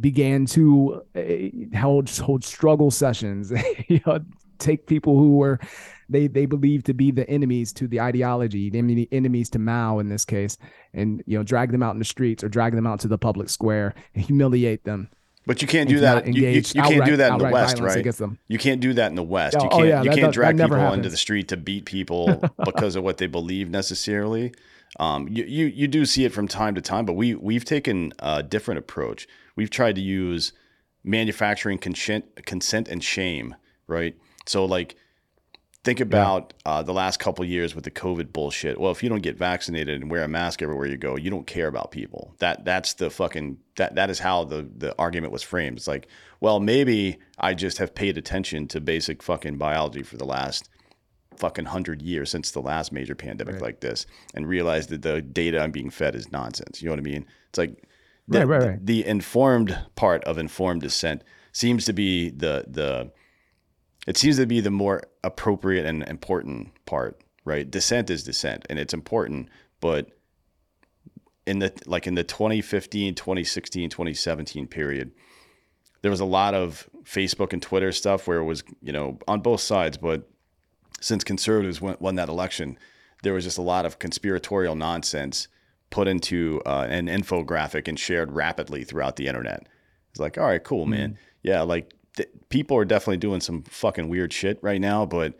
began to uh, hold hold struggle sessions. you know, take people who were they they believed to be the enemies to the ideology, the enemies to Mao in this case, and you know, drag them out in the streets or drag them out to the public square and humiliate them. But you can't do that. You, you, you can't do that in the West, right? against them. You can't do that in the West. Oh, you oh, can't yeah, you that can't drag that people into the street to beat people because of what they believe necessarily. Um, you, you you do see it from time to time, but we we've taken a different approach. We've tried to use manufacturing consent consent and shame, right? So like think about uh, the last couple years with the COVID bullshit. Well, if you don't get vaccinated and wear a mask everywhere you go, you don't care about people. That that's the fucking that that is how the the argument was framed. It's like, well, maybe I just have paid attention to basic fucking biology for the last fucking hundred years since the last major pandemic Right. like this, and realized that the data I'm being fed is nonsense. You know what I mean? It's like the, Right, right, the- the informed part of informed dissent seems to be the the it seems to be the more appropriate and important part, right? Dissent is dissent and it's important, but in the like in the 2015, 2016, 2017 period, there was a lot of Facebook and Twitter stuff where it was, you know, on both sides, but since conservatives won, won that election, there was just a lot of conspiratorial nonsense put into uh, an infographic and shared rapidly throughout the internet. It's like, all right, cool, man. Yeah, like th- people are definitely doing some fucking weird shit right now, but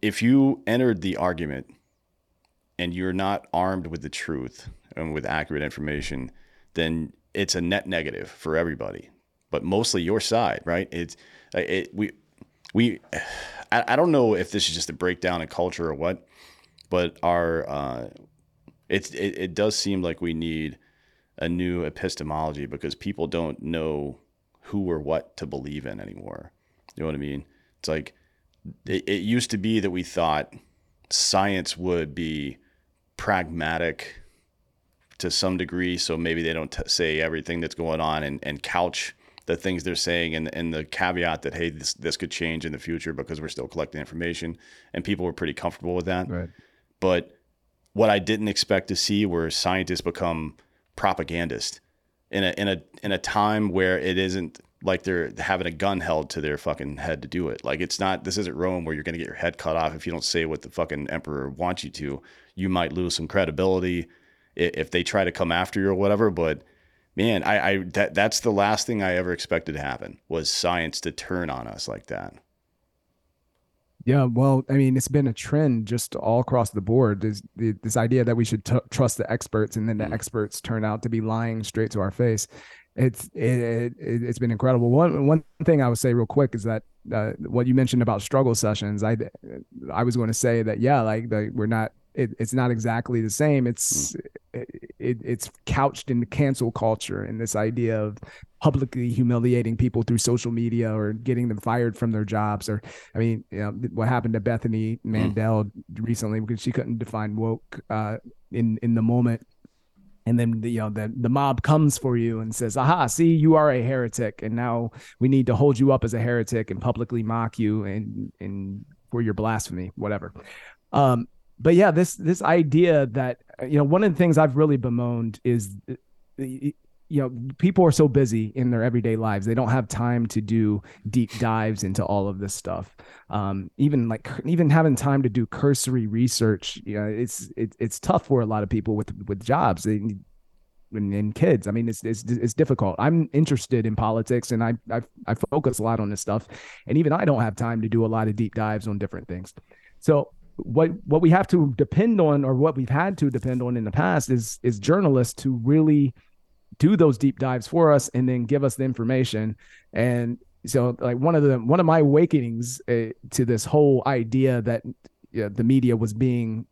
if you entered the argument and you're not armed with the truth and with accurate information, then it's a net negative for everybody, but mostly your side, right? It's uh, it, we we I, I don't know if this is just a breakdown in culture or what, but our uh, it's it, it does seem like we need a new epistemology because people don't know who or what to believe in anymore. You know what I mean? It's like it, it used to be that we thought science would be pragmatic to some degree, so maybe they don't t- say everything that's going on and, and couch the things they're saying and, and the caveat that hey this this could change in the future because we're still collecting information and people were pretty comfortable with that. Right. But what I didn't expect to see were scientists become propagandists in a in a in a time where it isn't like they're having a gun held to their fucking head to do it. Like it's not this isn't Rome where you're gonna get your head cut off if you don't say what the fucking emperor wants you to. You might lose some credibility if they try to come after you or whatever. But man, I, I that that's the last thing I ever expected to happen was science to turn on us like that. Yeah, well, I mean, it's been a trend just all across the board. This this idea that we should t- trust the experts, and then the Mhm. experts turn out to be lying straight to our face. It's it, it, it's been incredible. One one thing I would say real quick is that uh, what you mentioned about struggle sessions. I I was going to say that yeah, like the, we're not. It, it's not exactly the same. It's it, it, it's couched in cancel culture and this idea of publicly humiliating people through social media or getting them fired from their jobs or I mean, you know, what happened to Bethany Mandel recently because she couldn't define woke uh, in in the moment, and then the, you know the the mob comes for you and says, "Aha! See, you are a heretic, and now we need to hold you up as a heretic and publicly mock you and and for your blasphemy, whatever." Um, but yeah, this this idea that you know one of the things I've really bemoaned is you know people are so busy in their everyday lives. They don't have time to do deep dives into all of this stuff. Um, even like even having time to do cursory research you know it's it, it's tough for a lot of people with with jobs they and, and kids. I mean it's, it's it's difficult. I'm interested in politics and I, I i focus a lot on this stuff. And even i don't have time to do a lot of deep dives on different things. So what what we have to depend on or what we've had to depend on in the past is is journalists to really do those deep dives for us and then give us the information. And so like one of the one of my awakenings uh, to this whole idea that you know, the media was being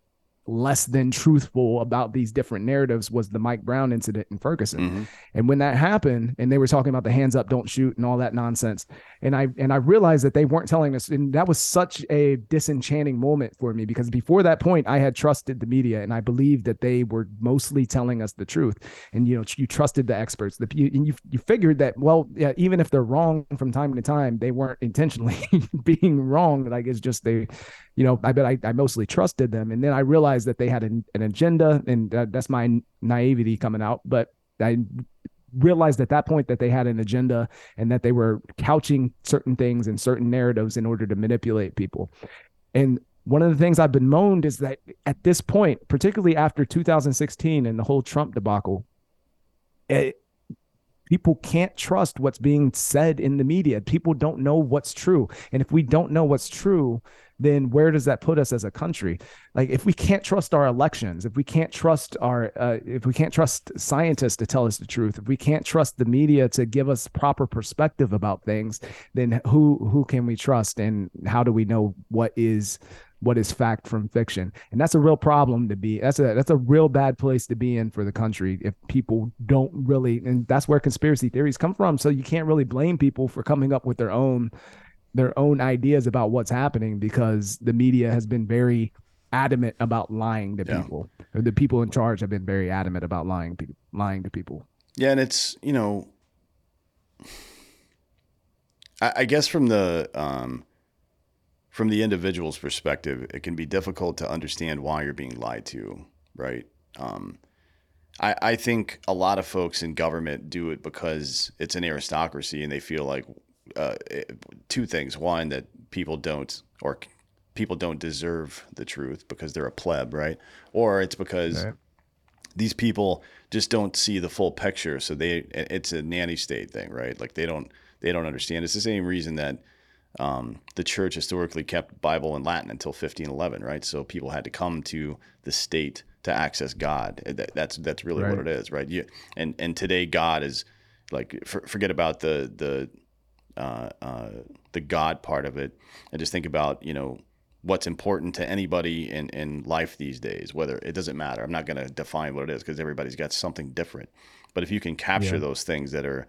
less than truthful about these different narratives was the Mike Brown incident in Ferguson. Mhm. And when that happened, and they were talking about the hands up, don't shoot, and all that nonsense, and I and I realized that they weren't telling us, and that was such a disenchanting moment for me because before that point, I had trusted the media, and I believed that they were mostly telling us the truth, and you know, you trusted the experts, the you, and you you figured that well, yeah, even if they're wrong from time to time, they weren't intentionally being wrong. Like it's just they, you know, I bet I, I mostly trusted them, and then I realized that they had an, an agenda, and that, that's my naivety coming out, but. I realized at that point that they had an agenda and that they were couching certain things and certain narratives in order to manipulate people. And one of the things I've been moaned is that at this point, particularly after 2016 and the whole Trump debacle, it, people can't trust what's being said in the media. People don't know what's true. And if we don't know what's true, then where does that put us as a country? Like if we can't trust our elections, if we can't trust our, uh, if we can't trust scientists to tell us the truth, if we can't trust the media to give us proper perspective about things, then who who can we trust, and how do we know what is what is fact from fiction? And that's a real problem to be. That's a that's a real bad place to be in for the country if people don't really, and that's where conspiracy theories come from. So you can't really blame people for coming up with their own their own ideas about what's happening because the media has been very adamant about lying to Yeah. people. Or the people in charge have been very adamant about lying pe- lying to people. Yeah, and it's you know, I, I guess from the um, from the individual's perspective, it can be difficult to understand why you're being lied to, right? Um, I, I think a lot of folks in government do it because it's an aristocracy and they feel like uh, two things: one, that people don't or people don't deserve the truth because they're a pleb, right? Or it's because Right. these people just don't see the full picture. So they it's a nanny state thing right? Like they don't they don't understand. It's the same reason that um, the church historically kept bible in latin until 1511 right? So people had to come to the state to access god. That- that's that's really what it is right? You, and and today god is like for, forget about the the uh, uh, the god part of it and just think about you know what's important to anybody in, in life these days, whether it doesn't matter. I'm not going to define what it is because everybody's got something different. But if you can capture Yeah. those things that are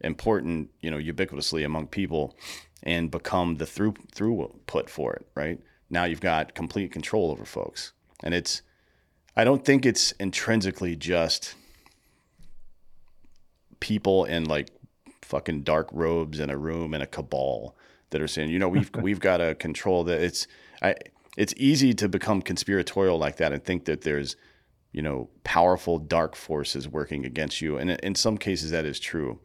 important, you know, ubiquitously among people and become the through throughput for it, right? Now you've got complete control over folks. And it's I don't think it's intrinsically just people in like fucking dark robes in a room in a cabal that are saying, you know, we've we've got to control that. It's I it's easy to become conspiratorial like that and think that there's you know powerful dark forces working against you, and in some cases that is true.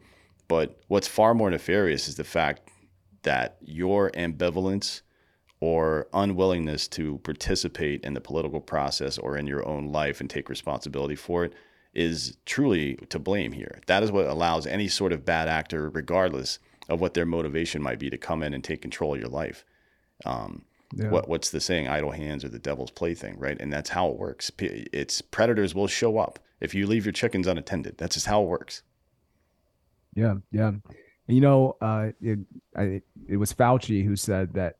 But what's far more nefarious is the fact that your ambivalence or unwillingness to participate in the political process or in your own life and take responsibility for it is truly to blame here. That is what allows any sort of bad actor, regardless of what their motivation might be, to come in and take control of your life. Um, Yeah. what what's the saying? Idle hands are the devil's plaything, right? And that's how it works. It's predators will show up if you leave your chickens unattended. That's just how it works. Yeah, yeah. You know, uh, it, I, it was Fauci who said that,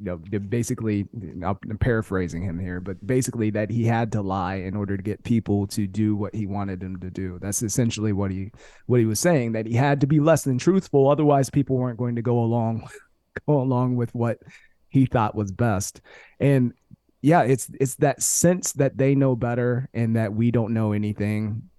you know, basically, I'm paraphrasing him here, but basically that he had to lie in order to get people to do what he wanted them to do. That's essentially what he what he was saying. That he had to be less than truthful, otherwise people weren't going to go along go along with what he thought was best. And yeah, it's it's that sense that they know better and that we don't know anything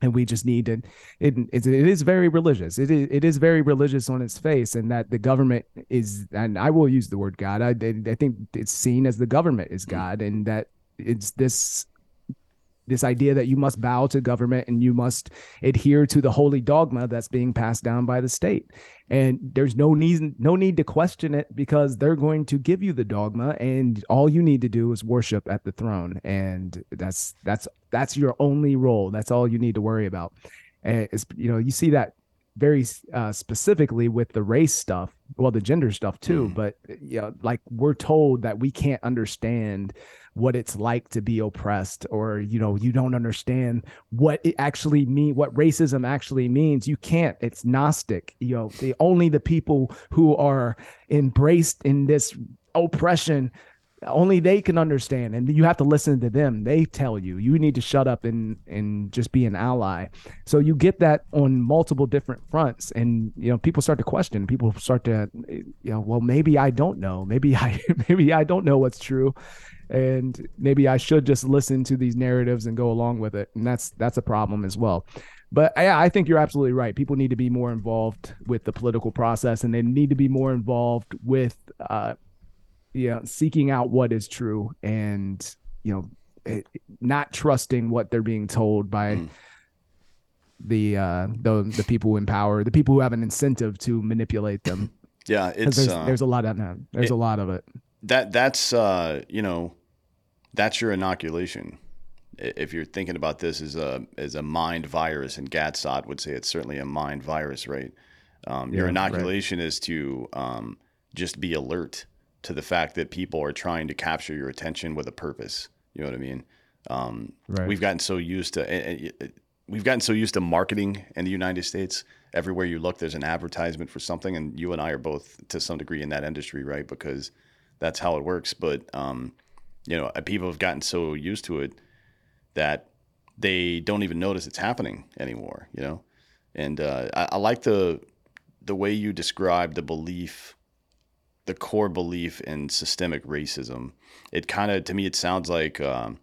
and we just need to it, it, it is very religious. It is, it is very religious on its face and that the government is and i will use the word god. I, I think it's seen as the government is mm-hmm. god and that it's this this idea that you must bow to government and you must adhere to the holy dogma that's being passed down by the state. And there's no need no need to question it because they're going to give you the dogma and all you need to do is worship at the throne. And that's that's that's your only role. That's all you need to worry about. And it's you know you see that very uh, specifically with the race stuff well the gender stuff too Mhm. but you know like we're told that we can't understand what it's like to be oppressed or you know you don't understand what it actually mean what racism actually means. You can't. It's gnostic you know the only the people who are embraced in this oppression only they can understand and you have to listen to them. They tell you. You need to shut up and and just be an ally. So you get that on multiple different fronts and you know people start to question. People start to eh, you know well maybe i don't know. Maybe i maybe i don't know what's true and maybe i should just listen to these narratives and go along with it. And that's that's a problem as well. But I, I think you're absolutely right. People need to be more involved with the political process, and they need to be more involved with uh, yeah seeking out what is true and you know it, not trusting what they're being told by mm. the uh the the people in power the people who have an incentive to manipulate them. Yeah it's there's, uh, there's a lot of that. There's it, a lot of it that that's uh you know that's your inoculation if you're thinking about this as a as a mind virus and Gad Saad would say it's certainly a mind virus right um, yeah, your inoculation right. is to um, just be alert to the fact that people are trying to capture your attention with a purpose. You know what I mean? Um, right. We've gotten so used to we've gotten so used to marketing in the United States. Everywhere you look, there's an advertisement for something, and you and I are both to some degree in that industry, right? Because that's how it works. But um, you know, people have gotten so used to it that they don't even notice it's happening anymore. You know, and uh, I, I like the the way you describe the belief the core belief in systemic racism. It kind of, to me, it sounds like um,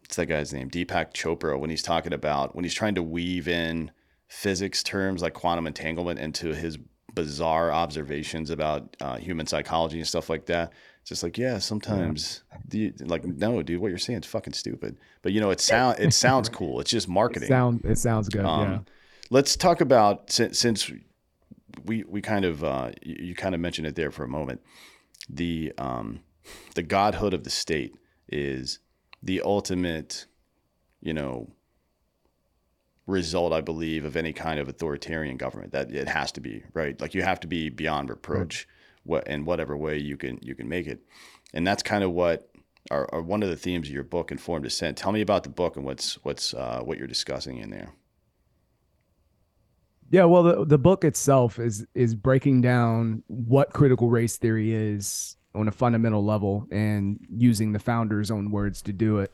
what's that guy's name, Deepak Chopra, when he's talking about when he's trying to weave in physics terms like quantum entanglement into his bizarre observations about uh, human psychology and stuff like that. It's just like, yeah, sometimes, yeah. You, like, no, dude, what you're saying is fucking stupid. But you know, it sound it sounds cool. It's just marketing. It sound it sounds good. Um, yeah. Let's talk about since, since we we kind of uh, you, you, kind of mentioned it there for a moment. The um, the godhood of the state is the ultimate, you know, result I believe of any kind of authoritarian government. That it has to be right. Like you have to be beyond reproach. What in whatever way you can you can make it, and that's kind of what. Are, are one of the themes of your book, Informed Dissent. Tell me about the book and what's what's uh, what you're discussing in there. Yeah, well, the, the book itself is is breaking down what critical race theory is on a fundamental level and using the founder's own words to do it.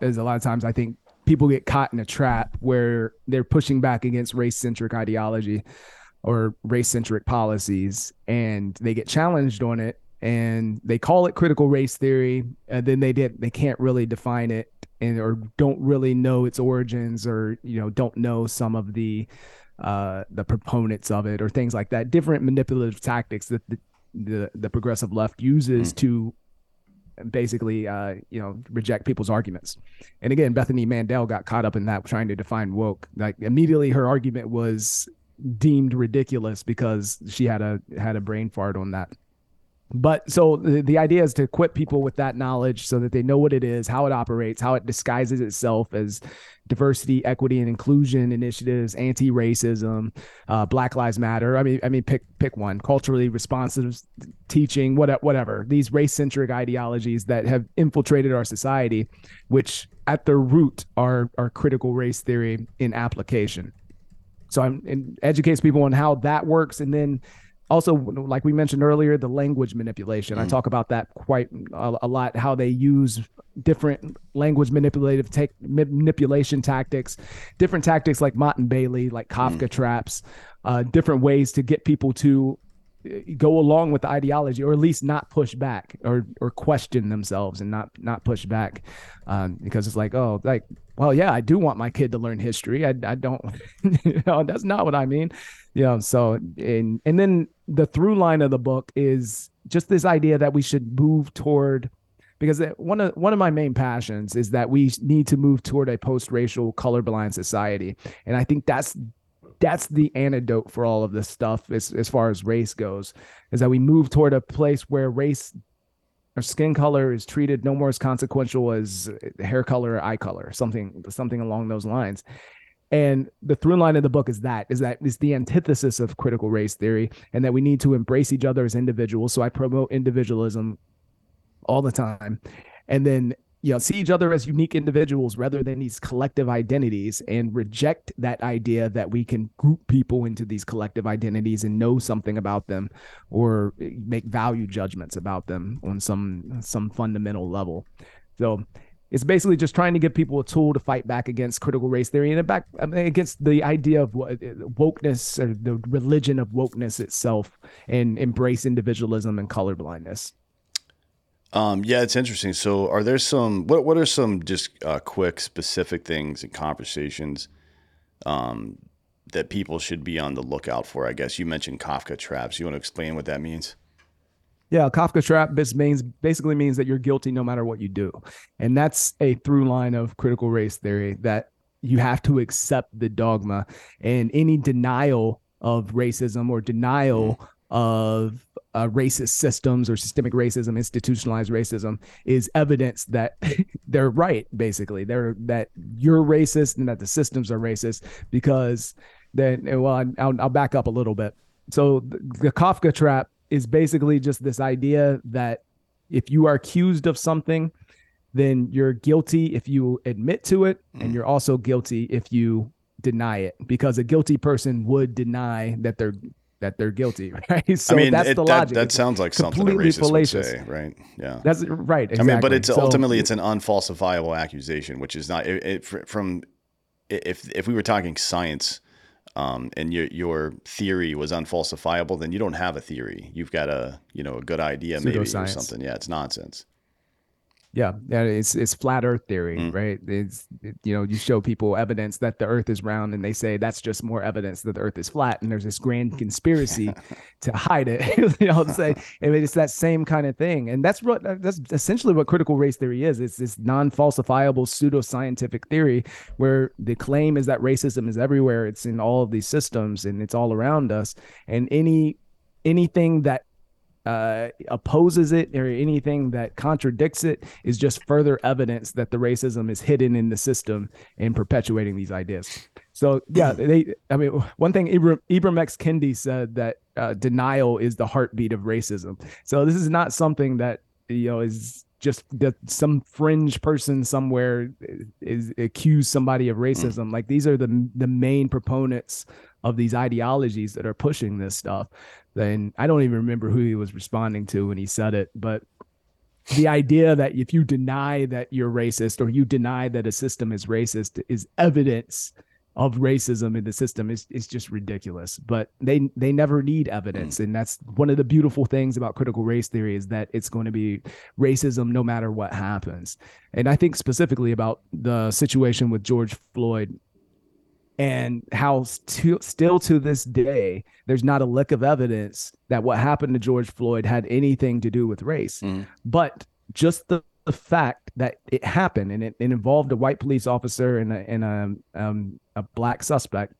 As a lot of times, I think people get caught in a trap where they're pushing back against race centric ideology or race centric policies, and they get challenged on it, and they call it critical race theory, and then they did they can't really define it and or don't really know its origins or you know don't know some of the uh, the proponents of it or things like that. Different manipulative tactics that the the, the progressive left uses mm. to basically uh, you know reject people's arguments. And again, Bethany Mandel got caught up in that trying to define woke. Like immediately her argument was deemed ridiculous because she had a had a brain fart on that. But so the, the idea is to equip people with that knowledge so that they know what it is how it operates how it disguises itself as diversity equity and inclusion initiatives anti-racism uh, black lives matter. I mean i mean pick pick one culturally responsive teaching whatever whatever. These race-centric ideologies that have infiltrated our society which at their root are are critical race theory in application so i'm educates people on how that works and then also like we mentioned earlier the language manipulation mm. i talk about that quite a, a, lot how they use different language manipulative take manipulation tactics different tactics like motte and bailey like kafka mm. traps uh, different ways to get people to go along with the ideology or at least not push back or or question themselves and not not push back um, because it's like oh like well yeah i do want my kid to learn history. I, I don't you know that's not what i mean. You know so and and then the through line of the book is just this idea that we should move toward because one of one of my main passions is that we need to move toward a post-racial colorblind society. And i think that's that's the antidote for all of this stuff as, as far as race goes is that we move toward a place where race or skin color is treated no more as consequential as hair color or eye color something something along those lines and the through line of the book is that is that is the antithesis of critical race theory and that we need to embrace each other as individuals. So I promote individualism all the time. And then you know see each other as unique individuals rather than these collective identities and reject that idea that we can group people into these collective identities and know something about them or eh, make value judgments about them on some some fundamental level. So it's basically just trying to give people a tool to fight back against critical race theory and back against the idea of eh, wokeness or the religion of wokeness itself and embrace individualism and colorblindness um, yeah, it's interesting. So, are there some what what are some just uh, quick specific things and conversations um, that people should be on the lookout for? I guess you mentioned Kafka traps. You want to explain what that means? Yeah, Kafka trap means basically means that you're guilty no matter what you do, and that's a through line of critical race theory that you have to accept the dogma and any denial of racism or denial mm. Of uh, racist systems or systemic racism, institutionalized racism, is evidence that they're right. Basically, they're that you're racist and that the systems are racist because then. Well, I'll, I'll back up a little bit. So the, the Kafka trap is basically just this idea that if you are accused of something, then you're guilty if you admit to it, mm. and you're also guilty if you deny it because a guilty person would deny that they're that they're guilty, right? So I mean, that's it, the logic. That, that sounds like something a racist fallacious. would say, right? Yeah, that's right. Exactly. I mean, but it's so, ultimately it's an unfalsifiable accusation, which is not it, it, from if if we were talking science. Um, and your your theory was unfalsifiable, then you don't have a theory. You've got a you know a good idea maybe or something. Yeah, it's nonsense. Yeah, yeah, it's it's flat Earth theory, mm. right? It's it, you know you show people evidence that the Earth is round, and they say that's just more evidence that the Earth is flat, and there's this grand conspiracy to hide it. you know, say I mean, it's that same kind of thing, and that's what that's essentially what critical race theory is. It's this non-falsifiable pseudoscientific theory where the claim is that racism is everywhere. It's in all of these systems, and it's all around us, and any anything that uh, opposes it or anything that contradicts it is just further evidence that the racism is hidden in the system and perpetuating these ideas. So yeah, they. I mean, one thing Ibram, Ibram X Kendi said that uh, denial is the heartbeat of racism. So this is not something that you know is just that some fringe person somewhere is, is accuse somebody of racism. Like these are the the main proponents of these ideologies that are pushing this stuff then I don't even remember who he was responding to when he said it, but the idea that if you deny that you're racist or you deny that a system is racist is evidence of racism in the system is is just ridiculous. But they they never need evidence, mm. and that's one of the beautiful things about critical race theory is that it's going to be racism no matter what happens. And I think specifically about the situation with George Floyd and how st- still to this day there's not a lick of evidence that what happened to George Floyd had anything to do with race mm. but just the, the, fact that it happened and it, it, involved a white police officer and a, and a, um, a black suspect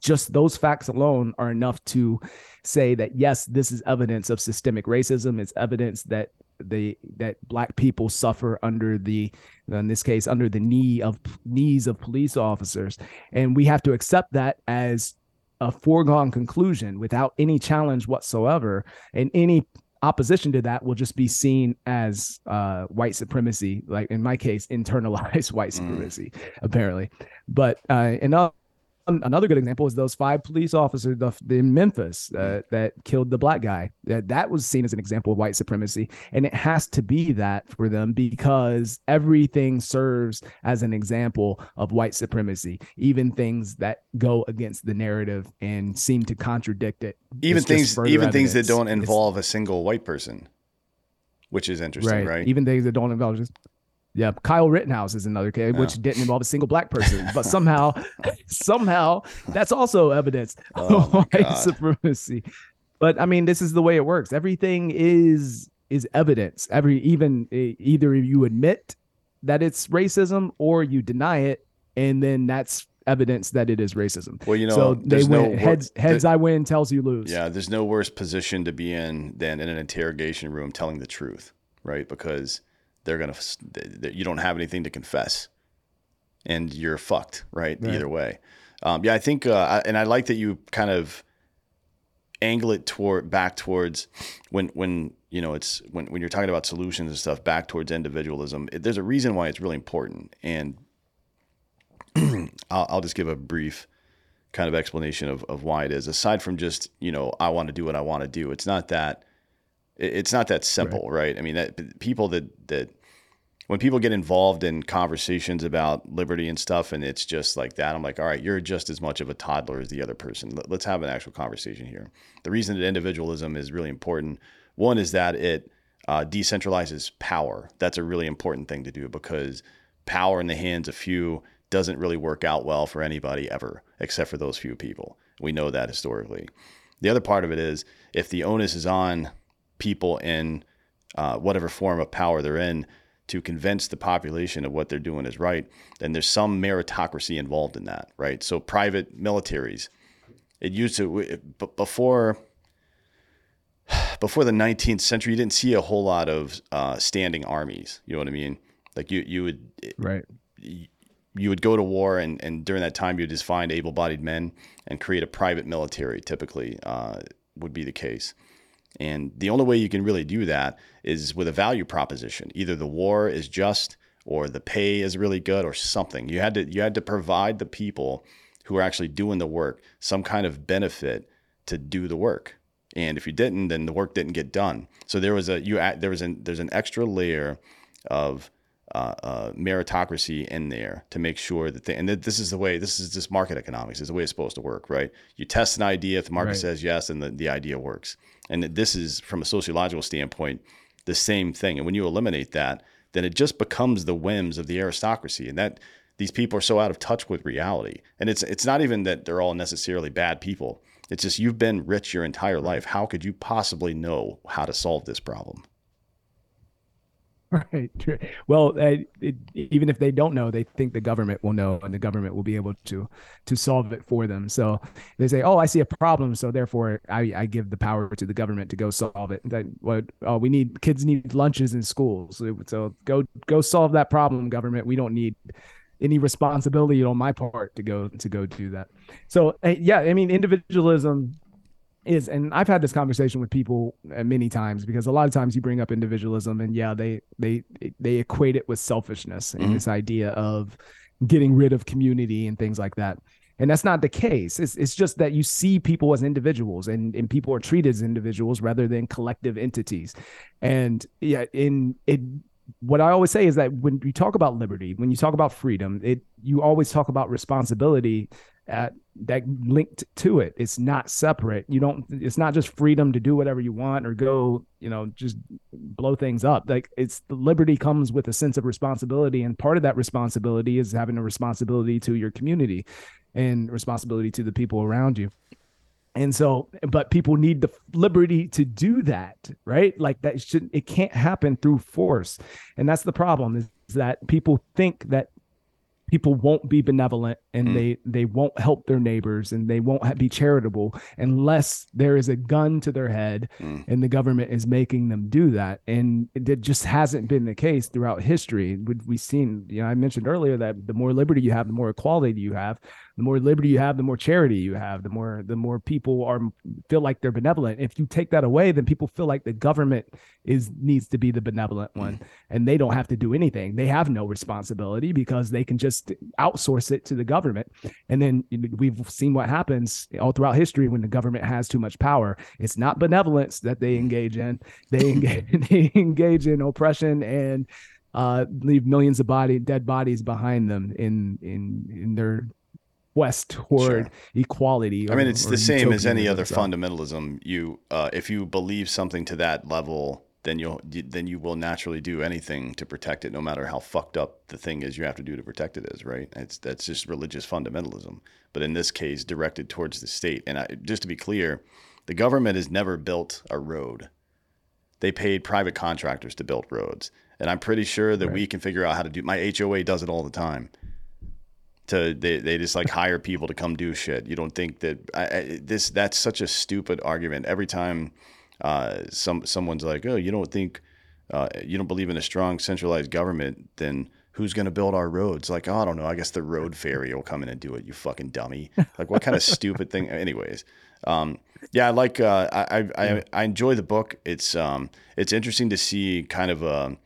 just those facts alone are enough to say that yes this is evidence of systemic racism it's evidence that the that black people suffer under the in this case under the knee of knees of police officers and we have to accept that as a foregone conclusion without any challenge whatsoever and any opposition to that will just be seen as uh, white supremacy like in my case internalized white mm. supremacy mm. apparently but uh, in another good example is those five police officers in Memphis uh, mm. that killed the black guy. That that was seen as an example of white supremacy, and it has to be that for them because everything serves as an example of white supremacy, even things that go against the narrative and seem to contradict it. Even things, even evidence. things that don't involve it's, a single white person, which is interesting, right? right? Even things that don't involve just yeah, Kyle Rittenhouse is another case, which didn't involve a single black person, but somehow, somehow that's also evidence oh of white God. supremacy. But I mean, this is the way it works. Everything is is evidence. Every even either you admit that it's racism or you deny it, and then that's evidence that it is racism. Well, you know, so they win. No, heads, heads I win, tells you lose. Yeah, there's no worse position to be in than in an interrogation room telling the truth, right? Because they're gonna you don't have anything to confess, and you're fucked, right? right. Either way. Um, yeah, I think, uh, and I like that you kind of angle it toward back towards when when you know, it's when, when you're talking about solutions and stuff back towards individualism, it, there's a reason why it's really important. And I'll, I'll just give a brief kind of explanation of, of why it is. Aside from just, you know, I want to do what I want to do, it's not that, it's not that simple, right? right? I mean, that people that, that, when people get involved in conversations about liberty and stuff and it's just like that i'm like all right you're just as much of a toddler as the other person let's have an actual conversation here the reason that individualism is really important one is that it uh, decentralizes power. That's a really important thing to do because power in the hands of few doesn't really work out well for anybody ever, except for those few people. We know that historically. The other part of it is if the onus is on people in uh, whatever form of power they're in to convince the population of what they're doing is right, then there's some meritocracy involved in that, right? So private militaries, it used to before before the 19th century, you didn't see a whole lot of uh, standing armies. You know what I mean? Like you, you would, right. You, you would go to war, and, and during that time, you would just find able-bodied men and create a private military. Typically, uh, would be the case. And the only way you can really do that is with a value proposition. Either the war is just, or the pay is really good, or something. You had to you had to provide the people who are actually doing the work some kind of benefit to do the work. And if you didn't, then the work didn't get done. So there was a you there was an there's an extra layer of uh, uh, meritocracy in there to make sure that they, and this is the way this is just market economics is the way it's supposed to work, right? You test an idea, if the market right. says yes, and the, the idea works. And that this is from a sociological standpoint the same thing. And when you eliminate that, then it just becomes the whims of the aristocracy, and that these people are so out of touch with reality. And it's it's not even that they're all necessarily bad people. It's just you've been rich your entire life. How could you possibly know how to solve this problem? Right. Well, uh, it, even if they don't know, they think the government will know, and the government will be able to to solve it for them. So they say, "Oh, I see a problem, so therefore I, I give the power to the government to go solve it." That what oh, we need kids need lunches in schools, so, so go go solve that problem, government. We don't need any responsibility on my part to go to go do that. So uh, yeah, I mean individualism is and I've had this conversation with people uh, many times because a lot of times you bring up individualism and yeah, they they they equate it with selfishness and mm-hmm. this idea of getting rid of community and things like that. And that's not the case. It's, it's just that you see people as individuals and, and people are treated as individuals rather than collective entities. And yeah, in it what I always say is that when you talk about liberty, when you talk about freedom, it you always talk about responsibility at, that linked to it. It's not separate. You don't. It's not just freedom to do whatever you want or go, you know, just blow things up. Like it's the liberty comes with a sense of responsibility, and part of that responsibility is having a responsibility to your community and responsibility to the people around you. And so, but people need the liberty to do that, right? Like that should it can't happen through force. And that's the problem is that people think that people won't be benevolent and mm. they they won't help their neighbors and they won't be charitable unless there is a gun to their head mm. and the government is making them do that and it just hasn't been the case throughout history we've seen you know i mentioned earlier that the more liberty you have the more equality you have the more liberty you have the more charity you have the more the more people are feel like they're benevolent if you take that away then people feel like the government is needs to be the benevolent one mm. and they don't have to do anything they have no responsibility because they can just outsource it to the government and then we've seen what happens all throughout history when the government has too much power it's not benevolence that they engage in they engage, they engage in oppression and uh, leave millions of body dead bodies behind them in in in their quest toward sure. equality. Or, I mean, it's the same as any other fundamentalism. You, uh, if you believe something to that level, then you'll then you will naturally do anything to protect it, no matter how fucked up the thing is you have to do to protect it is. Right? It's that's just religious fundamentalism, but in this case, directed towards the state. And I, just to be clear, the government has never built a road. They paid private contractors to build roads, and I'm pretty sure that right. we can figure out how to do. My HOA does it all the time to they, they just like hire people to come do shit. You don't think that I, I, this that's such a stupid argument. Every time uh, some someone's like, oh, you don't think uh, you don't believe in a strong centralized government, then who's going to build our roads? Like, oh, I don't know. I guess the road fairy will come in and do it. You fucking dummy. Like, what kind of stupid thing? Anyways, um, yeah, I like. Uh, I, I I enjoy the book. It's um it's interesting to see kind of a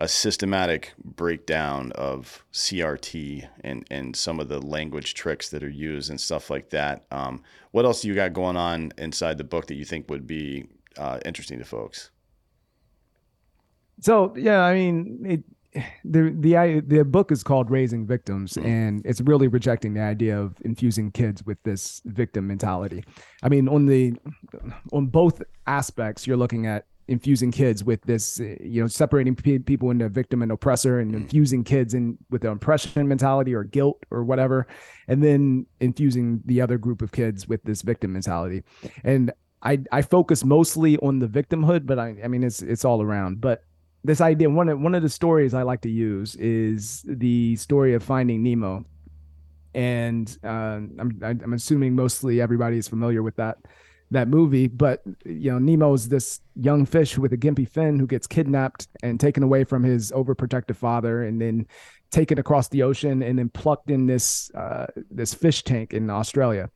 a systematic breakdown of CRT and and some of the language tricks that are used and stuff like that. Um, what else do you got going on inside the book that you think would be uh, interesting to folks? So yeah, I mean, it, the the the book is called Raising Victims, mm-hmm. and it's really rejecting the idea of infusing kids with this victim mentality. I mean, on the on both aspects, you're looking at infusing kids with this, you know, separating p- people into victim and oppressor, and mm-hmm. infusing kids in with the oppression mentality or guilt or whatever, and then infusing the other group of kids with this victim mentality. And I I focus mostly on the victimhood, but I I mean it's it's all around. But this idea one of one of the stories I like to use is the story of Finding Nemo, and uh, I'm I'm assuming mostly everybody is familiar with that that movie. But you know, Nemo is this young fish with a gimpy fin who gets kidnapped and taken away from his overprotective father, and then taken across the ocean and then plucked in this uh, this fish tank in Australia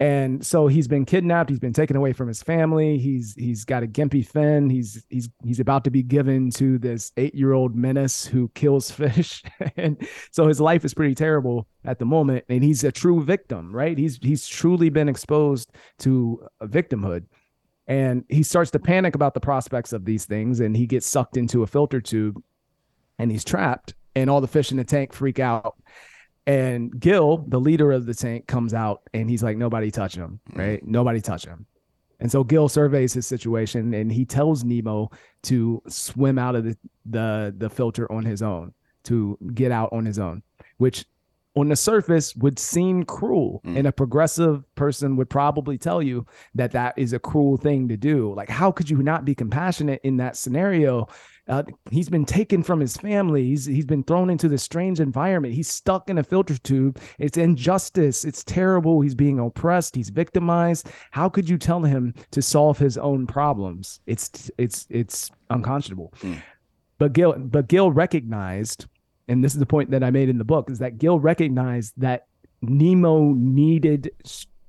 and so he's been kidnapped. He's been taken away from his family. He's he's got a gimpy fin. He's he's he's about to be given to this eight-year-old menace who kills fish. And so his life is pretty terrible at the moment. And he's a true victim right? He's he's truly been exposed to victimhood. And he starts to panic about the prospects of these things. And he gets sucked into a filter tube. And he's trapped. And all the fish in the tank freak out and Gil, the leader of the tank, comes out and he's like, nobody touch him, mm. right? Mm-hmm. Nobody touch him. And so Gil surveys his situation and he tells Nemo to swim out of the, the, the filter on his own, to get out on his own, which on the surface would seem cruel. Mm. And a progressive person would probably tell you that that is a cruel thing to do. Like, how could you not be compassionate in that scenario? Uh, he's been taken from his family. He's he's been thrown into this strange environment. He's stuck in a filter tube. It's injustice. It's terrible. He's being oppressed. He's victimized. How could you tell him to solve his own problems? It's it's it's unconscionable. Mm. But Gil but Gil recognized, and this is the point that I made in the book, is that Gil recognized that Nemo needed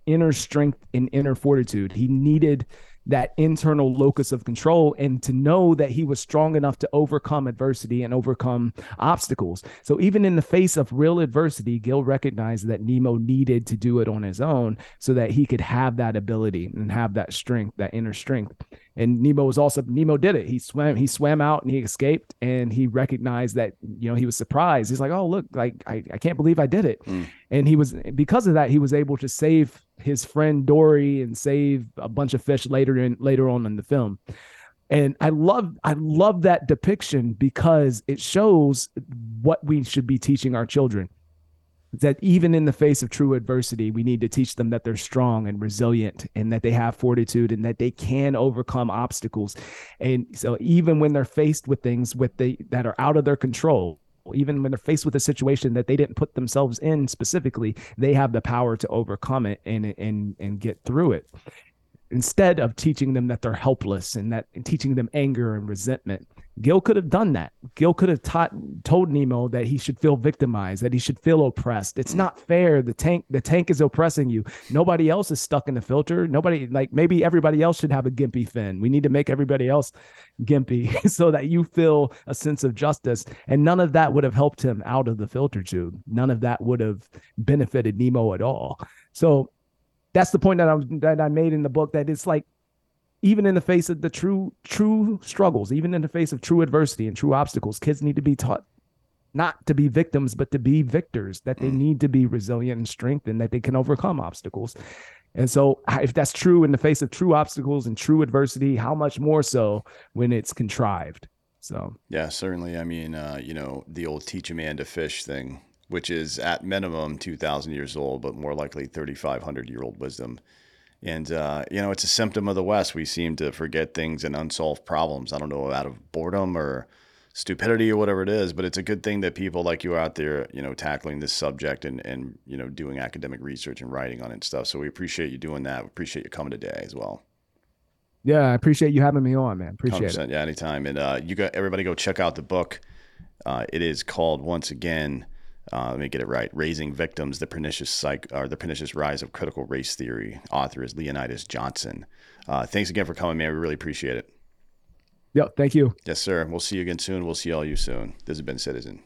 inner strength and inner fortitude. He needed that internal locus of control and to know that he was strong enough to overcome adversity and overcome obstacles. So even in the face of real adversity, Gil recognized that Nemo needed to do it on his own so that he could have that ability and have that strength, that inner strength. And Nemo was also Nemo did it. He swam, he swam out and he escaped and he recognized that, you know, he was surprised. He's like, Oh, look, like I, I can't believe I did it. Mm. And he was because of that, he was able to save his friend Dory and save a bunch of fish later in later on in the film. And I love I love that depiction because it shows what we should be teaching our children. That even in the face of true adversity, we need to teach them that they're strong and resilient and that they have fortitude and that they can overcome obstacles. And so even when they're faced with things with the that are out of their control, even when they're faced with a situation that they didn't put themselves in specifically, they have the power to overcome it and and and get through it. Instead of teaching them that they're helpless and that and teaching them anger and resentment, Gil could have done that. Gil could have taught told Nemo that he should feel victimized, that he should feel oppressed. It's not fair. The tank the tank is oppressing you. Nobody else is stuck in the filter. Nobody like maybe everybody else should have a gimpy fin. We need to make everybody else gimpy so that you feel a sense of justice. And none of that would have helped him out of the filter tube. None of that would have benefited Nemo at all. So that's the point that I that I made in the book that it's like even in the face of the true true struggles even in the face of true adversity and true obstacles kids need to be taught not to be victims but to be victors that they mm. need to be resilient and strengthened that they can overcome obstacles. And so if that's true in the face of true obstacles and true adversity how much more so when it's contrived? So. Yeah certainly. I mean uh, you know the old teach a man to fish thing which is at minimum 2000 years old but more likely 3500 year old wisdom and, uh, you know, it's a symptom of the West. We seem to forget things and unsolved problems. I don't know, out of boredom or stupidity or whatever it is, but it's a good thing that people like you are out there, you know, tackling this subject and, and, you know, doing academic research and writing on it and stuff. So we appreciate you doing that. We appreciate you coming today as well. Yeah, I appreciate you having me on, man. Appreciate it. Yeah, anytime. And uh, you got everybody go check out the book Uh, it is called once again. Uh, let me get it right. Raising Victims: The Pernicious Psych or the Pernicious Rise of Critical Race Theory. Author is Leonydus Johnson. Uh, thanks again for coming, man. We really appreciate it. Yep. Thank you. Yes, sir. We'll see you again soon. We'll see all you soon. This has been Citizen.